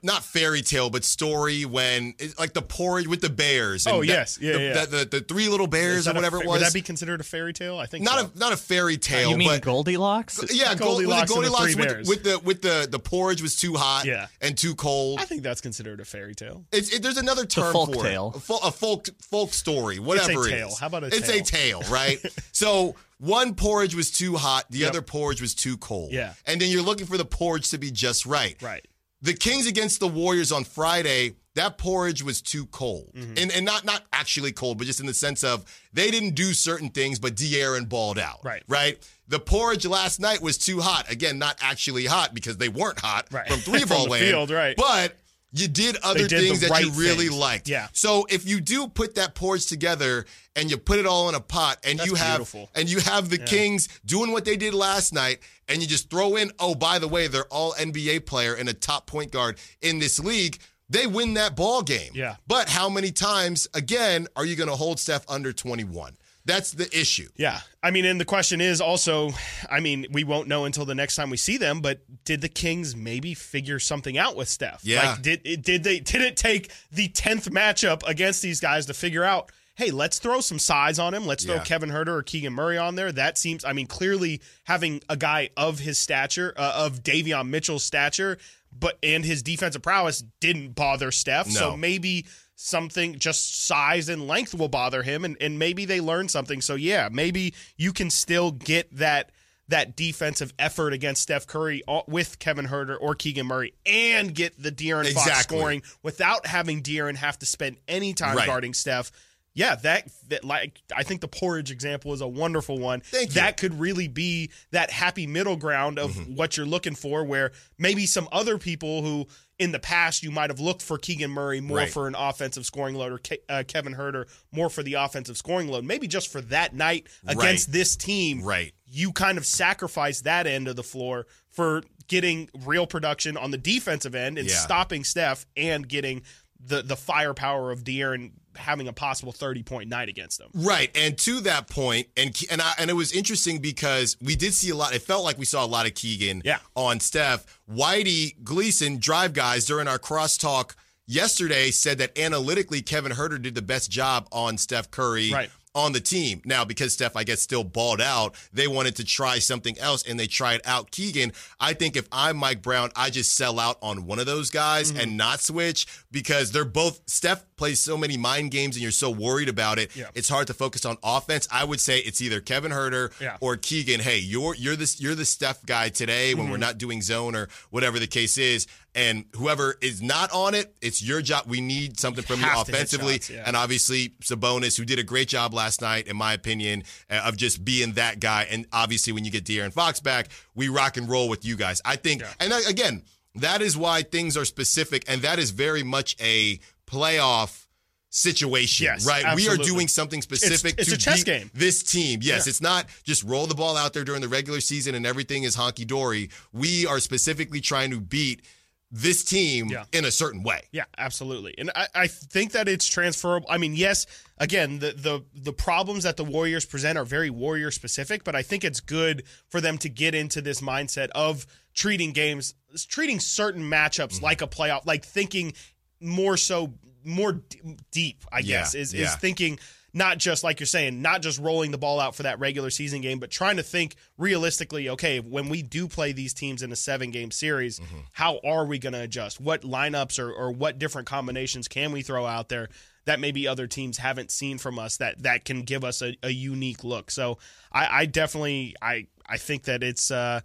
Speaker 3: not fairy tale but story when like the porridge with the bears?
Speaker 4: Oh,
Speaker 3: that-
Speaker 4: yes. Yeah,
Speaker 3: the,
Speaker 4: yeah.
Speaker 3: The, the, the three little bears or whatever
Speaker 4: fa-
Speaker 3: it was.
Speaker 4: Would that be considered a fairy tale? I think
Speaker 3: not
Speaker 4: so.
Speaker 3: a not a fairy uh, tale,
Speaker 6: you mean
Speaker 3: but
Speaker 6: Goldilocks?
Speaker 3: yeah, Gold- was it
Speaker 4: Goldilocks and the
Speaker 3: Goldilocks
Speaker 4: Three
Speaker 3: with,
Speaker 4: Bears.
Speaker 3: with the with the the porridge was too hot
Speaker 4: Yeah.
Speaker 3: and too cold.
Speaker 4: I think that's considered a fairy tale.
Speaker 3: It's, it, there's another term
Speaker 6: folk
Speaker 3: for
Speaker 6: tale.
Speaker 3: it. A, fol- a folk folk story, whatever it
Speaker 4: tale.
Speaker 3: is.
Speaker 4: How about a
Speaker 3: It's
Speaker 4: tale?
Speaker 3: a tale, [LAUGHS] right? so one porridge was too hot, the
Speaker 4: Yep.
Speaker 3: other porridge was too cold.
Speaker 4: Yeah.
Speaker 3: And then you're looking for the porridge to be just right.
Speaker 4: Right.
Speaker 3: The Kings against the Warriors on Friday, that porridge was too cold.
Speaker 4: Mm-hmm.
Speaker 3: And and not not actually cold, but just in the sense of they didn't do certain things, but De'Aaron balled out.
Speaker 4: Right.
Speaker 3: Right? The porridge last night was too hot. Again, not actually hot because they weren't hot
Speaker 4: Right.
Speaker 3: from three ball [LAUGHS] land.
Speaker 4: field, right.
Speaker 3: But you did other
Speaker 4: did
Speaker 3: things that you really
Speaker 4: things.
Speaker 3: liked.
Speaker 4: Yeah.
Speaker 3: So if you do put that porch together and you put it all in a pot and
Speaker 4: That's
Speaker 3: you have
Speaker 4: beautiful.
Speaker 3: and you have the Kings doing what they did last night and you just throw in, oh, by the way, they're all NBA player and a top point guard in this league, they win that ball game.
Speaker 4: Yeah.
Speaker 3: But how many times again are you going to hold Steph under 21? That's the issue.
Speaker 4: Yeah. I mean, and the question is also, I mean, we won't know until the next time we see them, but did the Kings maybe figure something out with Steph?
Speaker 3: Yeah.
Speaker 4: Like did did they did it take the 10th matchup against these guys to figure out, hey, let's throw some size on him. Let's throw Kevin Huerter or Keegan Murray on there. That seems I mean, clearly having a guy of his stature, uh, of Davion Mitchell's stature, but and his defensive prowess didn't bother Steph.
Speaker 3: No.
Speaker 4: So maybe something just size and length will bother him and, and maybe they learn something so yeah maybe you can still get that that defensive effort against Steph Curry uh, with Kevin Huerter or Keegan Murray and get the De'Aaron Fox scoring without having De'Aaron have to spend any time
Speaker 3: Right.
Speaker 4: guarding Steph yeah that that like I think the porridge example is a wonderful one
Speaker 3: Thank you.
Speaker 4: that could really be that happy middle ground of
Speaker 3: Mm-hmm.
Speaker 4: what you're looking for where maybe some other people who in the past you might have looked for Keegan Murray more
Speaker 3: Right.
Speaker 4: for an offensive scoring load or Ke- uh, Kevin Huerter more for the offensive scoring load maybe just for that night against
Speaker 3: Right.
Speaker 4: this team
Speaker 3: Right.
Speaker 4: you kind of sacrifice that end of the floor for getting real production on the defensive end and
Speaker 3: Yeah.
Speaker 4: stopping Steph and getting the the firepower of De'Aaron having a possible 30 point night against them
Speaker 3: Right, and to that point, and and I, and it was interesting because we did see a lot. It felt like we saw a lot of Keegan
Speaker 4: Yeah.
Speaker 3: on Steph. Whitey Gleason, drive guys, during our crosstalk yesterday, said that analytically Kevin Huerter did the best job on Steph Curry.
Speaker 4: Right.
Speaker 3: On the team. Now, because Steph, I guess, still balled out, they wanted to try something else and they tried out Keegan. I think if I'm Mike Brown, I just sell out on one of those guys
Speaker 4: Mm-hmm.
Speaker 3: and not switch because they're both, Steph plays so many mind games and you're so worried about it.
Speaker 4: Yeah.
Speaker 3: It's hard to focus on offense. I would say it's either Kevin Huerter
Speaker 4: Yeah.
Speaker 3: or Keegan. Hey, you're you're this you're the Steph guy today when we're
Speaker 4: Mm-hmm.
Speaker 3: not doing zone or whatever the case is. And whoever is not on it, it's your job. We need something from you offensively.
Speaker 4: shots, yeah.
Speaker 3: And obviously Sabonis, who did a great job last night, in my opinion, uh, of just being that guy. And obviously, when you get De'Aaron Fox back, we rock and roll with you guys. I think, and I- again, that is why things are specific, and that is very much a playoff situation,
Speaker 4: Yes,
Speaker 3: right? We are doing something specific
Speaker 4: it's
Speaker 3: to
Speaker 4: a chess
Speaker 3: beat
Speaker 4: game.
Speaker 3: this team. Yes,
Speaker 4: Yeah.
Speaker 3: it's not just roll the ball out there during the regular season and everything is honky dory. We are specifically trying to beat this team
Speaker 4: Yeah.
Speaker 3: in a certain way.
Speaker 4: Yeah, absolutely. And I, I think that it's transferable. I mean, yes, again, the, the the problems that the Warriors present are very Warrior specific, but I think it's good for them to get into this mindset of treating games, treating certain matchups
Speaker 3: Mm-hmm.
Speaker 4: like a playoff, like thinking more so more d- deep, I
Speaker 3: Yeah,
Speaker 4: guess, is
Speaker 3: yeah.
Speaker 4: is thinking not just like you're saying, not just rolling the ball out for that regular season game, but trying to think realistically, okay, when we do play these teams in a seven game series,
Speaker 3: Mm-hmm.
Speaker 4: how are we going to adjust? What lineups or, or what different combinations can we throw out there that maybe other teams haven't seen from us that that can give us a, a unique look? So I, I definitely I I think that it's uh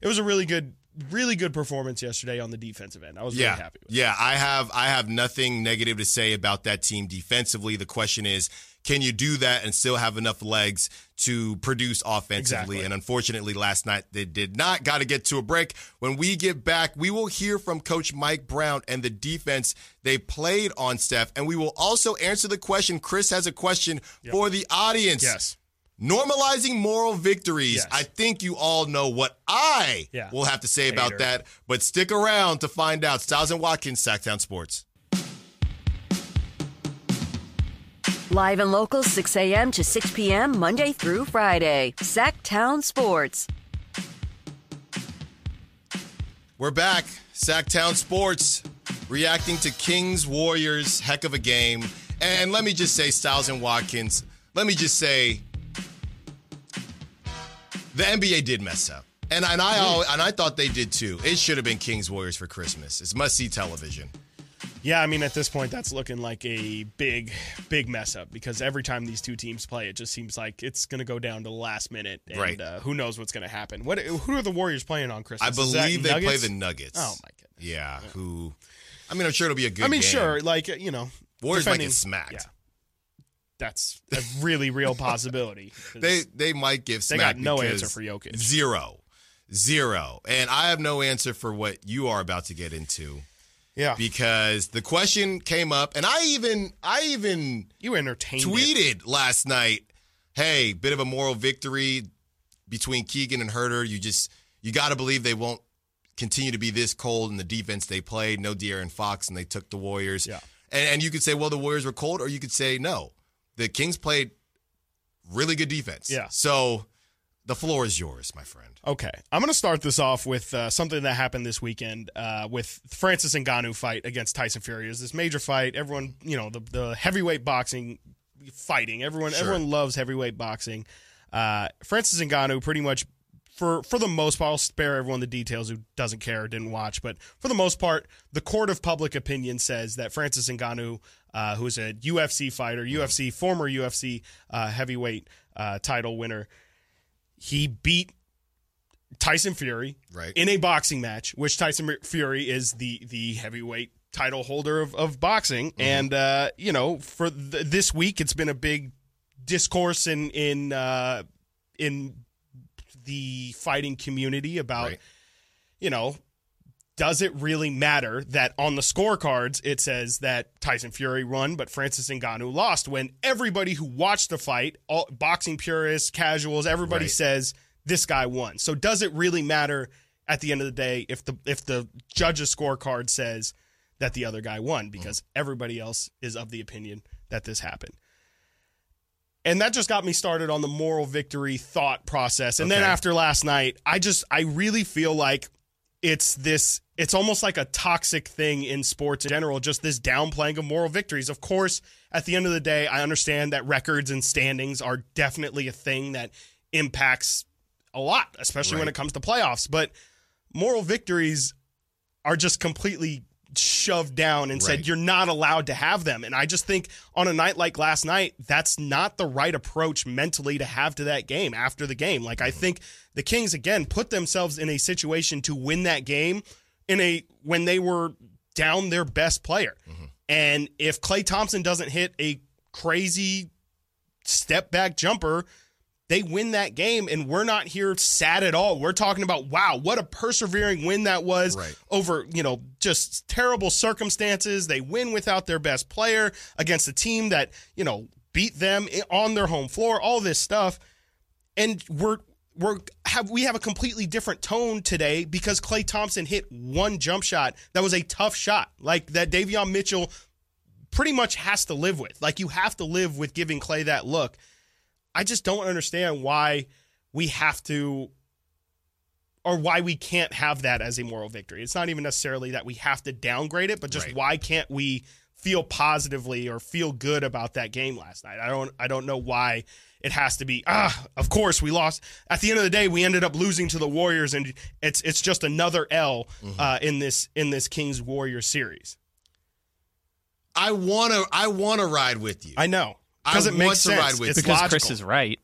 Speaker 4: it was a really good really good performance yesterday on the defensive end. I was
Speaker 3: yeah,
Speaker 4: really happy with.
Speaker 3: Yeah, I have I have nothing negative to say about that team defensively. The question is, can you do that and still have enough legs to produce offensively?
Speaker 4: Exactly.
Speaker 3: And unfortunately, last night they did not. Got to get to a break. When we get back, we will hear from Coach Mike Brown and the defense they played on Steph. And we will also answer the question. Chris has a question for the audience.
Speaker 4: Yes.
Speaker 3: Normalizing moral victories.
Speaker 4: Yes.
Speaker 3: I think you all know what I
Speaker 4: Yeah.
Speaker 3: will have to say about that. But stick around to find out. Stiles and Watkins, Sactown Sports.
Speaker 2: Live and local, 6 a.m. to 6 p.m., Monday through Friday. Sactown Sports.
Speaker 3: We're back. Sactown Sports reacting to Kings Warriors. Heck of a game. And let me just say, Stiles and Watkins, let me just say, the NBA did mess up. And, and I al- and I thought they did too. It should have been Kings Warriors for Christmas. It's must see television.
Speaker 4: Yeah, I mean, at this point, that's looking like a big, big mess up because every time these two teams play, it just seems like it's going to go down to the last minute, and
Speaker 3: Right.
Speaker 4: uh, who knows what's going to happen? What? Who are the Warriors playing on Christmas?
Speaker 3: I believe they play the Nuggets.
Speaker 4: Oh my goodness!
Speaker 3: Yeah, who? I mean, I'm sure it'll be a good.
Speaker 4: I mean,
Speaker 3: game.
Speaker 4: sure, like you know,
Speaker 3: Warriors might get smacked.
Speaker 4: Yeah, that's a really real [LAUGHS] possibility.
Speaker 3: They they might give
Speaker 4: They got no answer for Jokic.
Speaker 3: Zero, zero, and I have no answer for what you are about to get into.
Speaker 4: Yeah,
Speaker 3: because the question came up, and I even I even
Speaker 4: you entertained it.
Speaker 3: tweeted last night. Hey, bit of a moral victory between Keegan and Huerter. You just you got to believe they won't continue to be this cold in the defense they played. No De'Aaron Fox, and they took the Warriors.
Speaker 4: Yeah.
Speaker 3: And, and you could say, well, the Warriors were cold, or you could say, no, the Kings played really good defense.
Speaker 4: Yeah.
Speaker 3: So the floor is yours, my friend.
Speaker 4: Okay, I'm going to start this off with uh, something that happened this weekend uh, with Francis Ngannou fight against Tyson Fury. It was this major fight. Everyone, you know, the, the heavyweight boxing fighting. Everyone,
Speaker 3: Sure.
Speaker 4: everyone loves heavyweight boxing. Uh, Francis Ngannou pretty much. For, for the most part, I'll spare everyone the details who doesn't care or didn't watch, but for the most part, the court of public opinion says that Francis Ngannou, uh, who's a UFC fighter, UFC former UFC uh, heavyweight uh, title winner, he beat Tyson Fury
Speaker 3: Right.
Speaker 4: in a boxing match, which Tyson Fury is the the heavyweight title holder of, of boxing. And uh, you know, for th- this week, it's been a big discourse in in uh, in the fighting community about
Speaker 3: Right.
Speaker 4: you know. Does it really matter that on the scorecards it says that Tyson Fury won, but Francis Ngannou lost? When everybody who watched the fight, all, boxing purists, casuals, everybody
Speaker 3: Right.
Speaker 4: says this guy won. So does it really matter at the end of the day if the if the judge's scorecard says that the other guy won mm-hmm. because everybody else is of the opinion that this happened. And that just got me started on the moral victory thought process. And then after last night, I just I really feel like it's this it's almost like a toxic thing in sports in general just this downplaying of moral victories. Of course at the end of the day i understand that records and standings are definitely a thing that impacts a lot especially when it comes to playoffs but moral victories are just completely shoved down and said you're not allowed to have them. And i just think on a night like last night that's not the right approach mentally to have to that game after the game. Like i mm-hmm. think the kings again put themselves in a situation to win that game in a when they were down their best player. Mm-hmm. And if klay thompson doesn't hit a crazy step back jumper they win that game. And we're not here sad at all. We're talking about wow what a persevering win that was
Speaker 3: Right.
Speaker 4: over you know just terrible circumstances. They win without their best player against a team that you know beat them on their home floor all this stuff. And we're we're have we have a completely different tone today because Klay Thompson hit one jump shot that was a tough shot like that Davion Mitchell pretty much has to live with like you have to live with giving Klay that look I just don't understand why we have to or why we can't have that as a moral victory. It's not even necessarily that we have to downgrade it, but just
Speaker 3: Right.
Speaker 4: why can't we feel positively or feel good about that game last night? I don't I don't know why it has to be ah of course we lost at the end of the day we ended up losing to the warriors and it's it's just another l uh, in this in this kings warriors series
Speaker 3: I wanna I wanna ride with you.
Speaker 4: i know because it
Speaker 3: want
Speaker 4: makes
Speaker 3: to
Speaker 4: sense
Speaker 3: ride with
Speaker 4: it's
Speaker 3: you.
Speaker 6: because
Speaker 4: logical.
Speaker 6: Chris is right.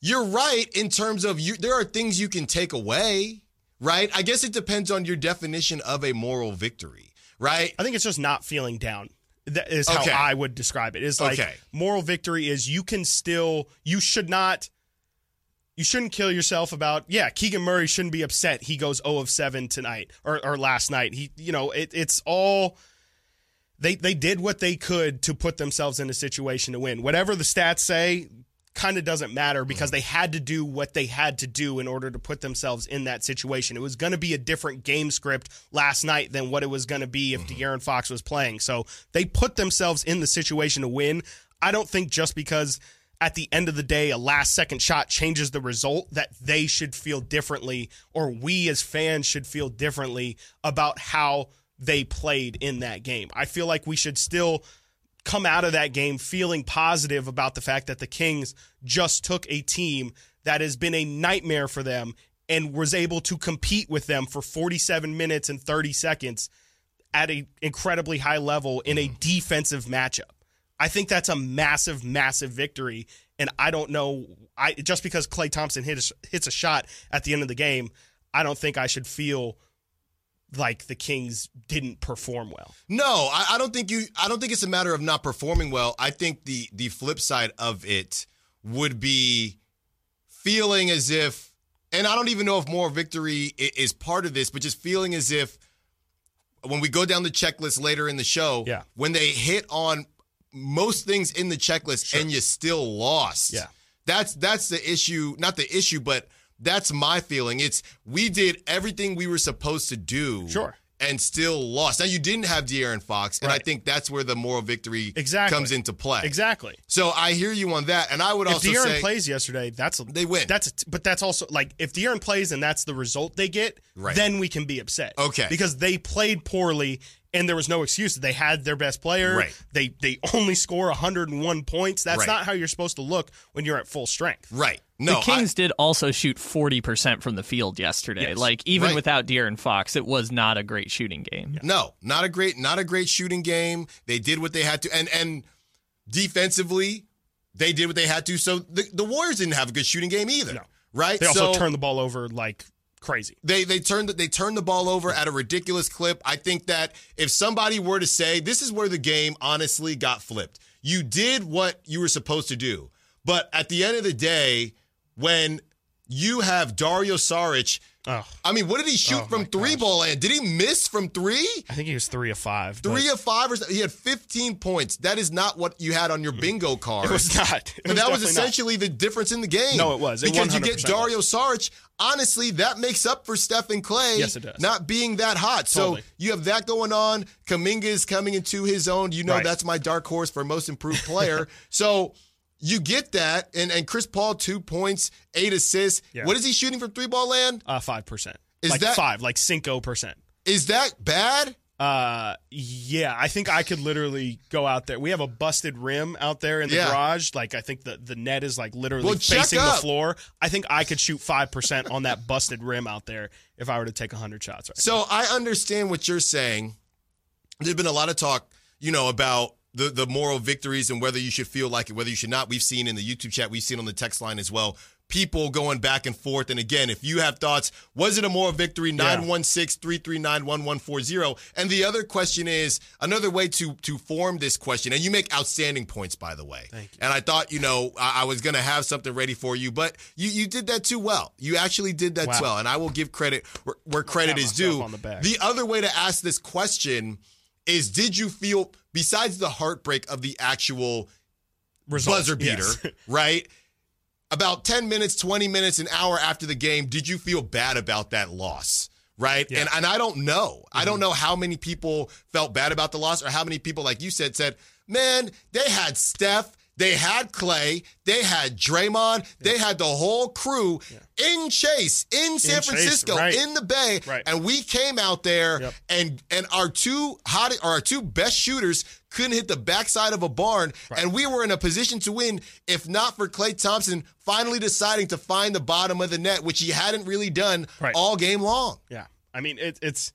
Speaker 3: You're right in terms of you. There are things you can take away, right? I guess it depends on your definition of a moral victory, right?
Speaker 4: I think it's just not feeling down. That is
Speaker 3: Okay.
Speaker 4: how I would describe it. Is like
Speaker 3: Okay.
Speaker 4: moral victory is you can still you should not you shouldn't kill yourself about yeah Keegan Murray shouldn't be upset he goes 0 of 7 tonight or, or last night he you know it, it's all they they did what they could to put themselves in a situation to win whatever the stats say kind of doesn't matter because mm. they had to do what they had to do in order to put themselves in that situation. It was going to be a different game script last night than what it was going to be if mm-hmm. De'Aaron Fox was playing. So they put themselves in the situation to win. I don't think just because at the end of the day, a last second shot changes the result, that they should feel differently, or we as fans should feel differently about how they played in that game. I feel like we should still come out of that game feeling positive about the fact that the Kings just took a team that has been a nightmare for them and was able to compete with them for 47 minutes and 30 seconds at an incredibly high level in a mm-hmm. defensive matchup. I think that's a massive, massive victory. And I don't know, I just because Klay Thompson hit a, hits a shot at the end of the game, I don't think I should feel like the Kings didn't perform well.
Speaker 3: No, I, I don't think you. I don't think it's a matter of not performing well. I think the the flip side of it would be feeling as if, and I don't even know if more victory is part of this, but just feeling as if when we go down the checklist later in the show,
Speaker 4: Yeah.
Speaker 3: when they hit on most things in the checklist and you still lost,
Speaker 4: Yeah.
Speaker 3: that's that's the issue. Not the issue, but that's my feeling. It's we did everything we were supposed to do,
Speaker 4: Sure.
Speaker 3: and still lost. Now you didn't have De'Aaron Fox, and I think that's where the moral victory
Speaker 4: Exactly.
Speaker 3: comes into play.
Speaker 4: Exactly.
Speaker 3: So I hear you on that, and I would also say
Speaker 4: If
Speaker 3: also
Speaker 4: De'Aaron
Speaker 3: say
Speaker 4: plays yesterday, that's a,
Speaker 3: they win.
Speaker 4: That's a, but that's also like if De'Aaron plays and that's the result they get,
Speaker 3: Right.
Speaker 4: then we can be upset.
Speaker 3: Okay.
Speaker 4: because they played poorly and there was no excuse. They had their best player.
Speaker 3: Right.
Speaker 4: They they only score 101 points. That's
Speaker 3: Right.
Speaker 4: not how you're supposed to look when you're at full strength.
Speaker 3: right. No,
Speaker 6: the Kings did also shoot 40% from the field yesterday.
Speaker 4: Yes.
Speaker 6: Like even
Speaker 3: Right.
Speaker 6: without De'Aaron Fox, it was not a great shooting game.
Speaker 3: No, not a great, not a great shooting game. They did what they had to, and and defensively, they did what they had to. So the, the Warriors didn't have a good shooting game either,
Speaker 4: No.
Speaker 3: right?
Speaker 4: They also
Speaker 3: so
Speaker 4: turned the ball over like crazy.
Speaker 3: they they turned they turned the ball over at a ridiculous clip. I think that if somebody were to say this is where the game honestly got flipped, you did what you were supposed to do, but at the end of the day, when you have Dario Saric.
Speaker 4: Oh,
Speaker 3: I mean, what did he shoot
Speaker 4: Oh,
Speaker 3: from three
Speaker 4: gosh.
Speaker 3: ball land? Did he miss from three?
Speaker 4: I think he was three of five.
Speaker 3: Three of five or he had 15 points. That is not what you had on your bingo card.
Speaker 4: It was not. [LAUGHS] It
Speaker 3: But that was
Speaker 4: definitely not.
Speaker 3: essentially the difference in the game.
Speaker 4: No, it was. It
Speaker 3: because you get
Speaker 4: 100%
Speaker 3: Dario Saric. Honestly, that makes up for Stephen Klay
Speaker 4: Yes, it does.
Speaker 3: not being that hot.
Speaker 4: Totally.
Speaker 3: So you have that going on. Kuminga is coming into his own. You know
Speaker 4: Right.
Speaker 3: that's my dark horse for most improved player. [LAUGHS] so you get that. And, and Chris Paul, two points, eight assists.
Speaker 4: Yeah.
Speaker 3: What is he shooting from three ball land?
Speaker 4: Uh, five percent.
Speaker 3: Is
Speaker 4: like
Speaker 3: that-
Speaker 4: five? Like cinco percent.
Speaker 3: Is that bad?
Speaker 4: Uh, yeah, I think I could literally go out there. We have a busted rim out there in the
Speaker 3: Yeah.
Speaker 4: garage. Like I think the the net is like literally
Speaker 3: Well,
Speaker 4: facing the floor. I think I could shoot five percent on that busted rim out there if I were to take hundred shots right.
Speaker 3: So I understand what you're saying. There's been a lot of talk, you know, about the the moral victories and whether you should feel like it, whether you should not. We've seen in the YouTube chat, we've seen on the text line as well. People going back and forth. And again, if you have thoughts, was it a moral victory? 916 339 1140. And the other question is another way to to form this question. And you make outstanding points, by the way. Thank you. And I thought, you know, I, I was going to have something ready for you, but you, you did that too well. You actually did that
Speaker 4: Wow.
Speaker 3: well. And I will give credit where, where credit is due.
Speaker 4: the.
Speaker 3: The other way to ask this question is did you feel besides the heartbreak of the actual
Speaker 4: Results,
Speaker 3: buzzer beater,
Speaker 4: yes. [LAUGHS]
Speaker 3: right? About 10 minutes, 20 minutes, an hour after the game, did you feel bad about that loss? Right.
Speaker 4: Yeah.
Speaker 3: And and I don't know. I
Speaker 4: Mm-hmm.
Speaker 3: don't know how many people felt bad about the loss or how many people, like you said, said, man, they had Steph, they had Klay, they had Draymond, they had the whole crew in Chase, in San
Speaker 4: Chase,
Speaker 3: Francisco,
Speaker 4: right.
Speaker 3: in the Bay.
Speaker 4: Right.
Speaker 3: And we came out there
Speaker 4: Yep.
Speaker 3: and and our two hot our two best shooters couldn't hit the backside of a barn and we were in a position to win if not for Klay Thompson finally deciding to find the bottom of the net which he hadn't really done
Speaker 4: Right.
Speaker 3: all game long.
Speaker 4: Yeah, I mean it, it's.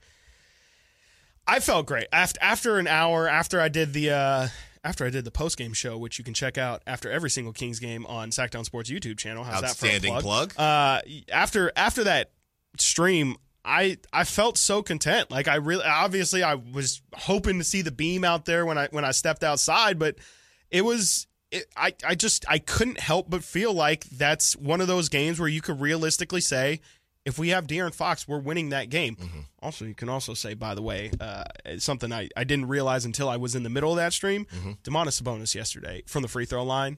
Speaker 4: I felt great after after an hour after I did the uh, after I did the post game show, which you can check out after every single Kings game on Sactown Sports YouTube channel. How's
Speaker 3: Outstanding
Speaker 4: that for a plug?
Speaker 3: plug.
Speaker 4: Uh, after after that stream, I I felt so content. Like I really obviously I was hoping to see the beam out there when I when I stepped outside, but it was it, I I just I couldn't help but feel like that's one of those games where you could realistically say if we have De'Aaron Fox, we're winning that game. Also, you can also say, by the way, uh, something I, I didn't realize until I was in the middle of that stream. Domantas Sabonis yesterday from the free throw line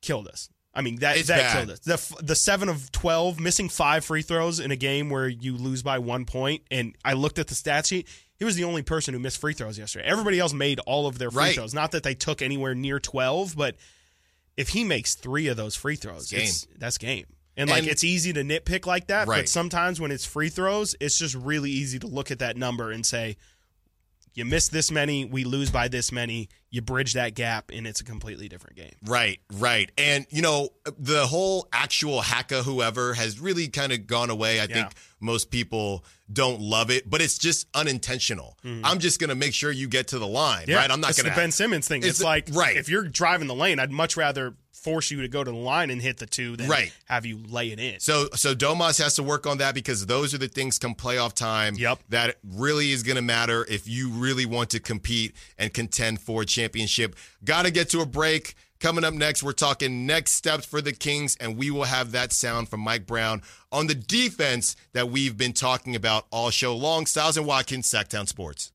Speaker 4: killed us. I mean that
Speaker 3: It's
Speaker 4: that
Speaker 3: bad.
Speaker 4: killed us. The the seven of twelve missing five free throws in a game where you lose by one point, and I looked at the stat sheet. He was the only person who missed free throws yesterday. Everybody else made all of their free
Speaker 3: Right.
Speaker 4: throws. Not that they took anywhere near twelve, but if he makes three of those free throws,
Speaker 3: game.
Speaker 4: it's- that's game. And like
Speaker 3: And-
Speaker 4: it's easy to nitpick like that,
Speaker 3: Right.
Speaker 4: but sometimes when it's free throws, it's just really easy to look at that number and say, you miss this many, we lose by this many. You bridge that gap, and it's a completely different game.
Speaker 3: Right, right. And, you know, the whole actual hacka whoever has really kind of gone away. I think most people don't love it, but it's just unintentional. Mm-hmm. I'm just going to make sure you get to the line, right? I'm not going to.
Speaker 4: Ben Simmons thing. It's,
Speaker 3: It's
Speaker 4: like
Speaker 3: right.
Speaker 4: if you're driving the lane, I'd much rather force you to go to the line and hit the two than
Speaker 3: Right.
Speaker 4: have you lay it in.
Speaker 3: So, so Domas has to work on that because those are the things come playoff time
Speaker 4: Yep.
Speaker 3: that really is going to matter if you really want to compete and contend for a championship. Got to get to a break. Coming up next, we're talking next steps for the Kings, and we will have that sound from Mike Brown on the defense that we've been talking about all show long. Stiles and Watkins, Sactown Sports.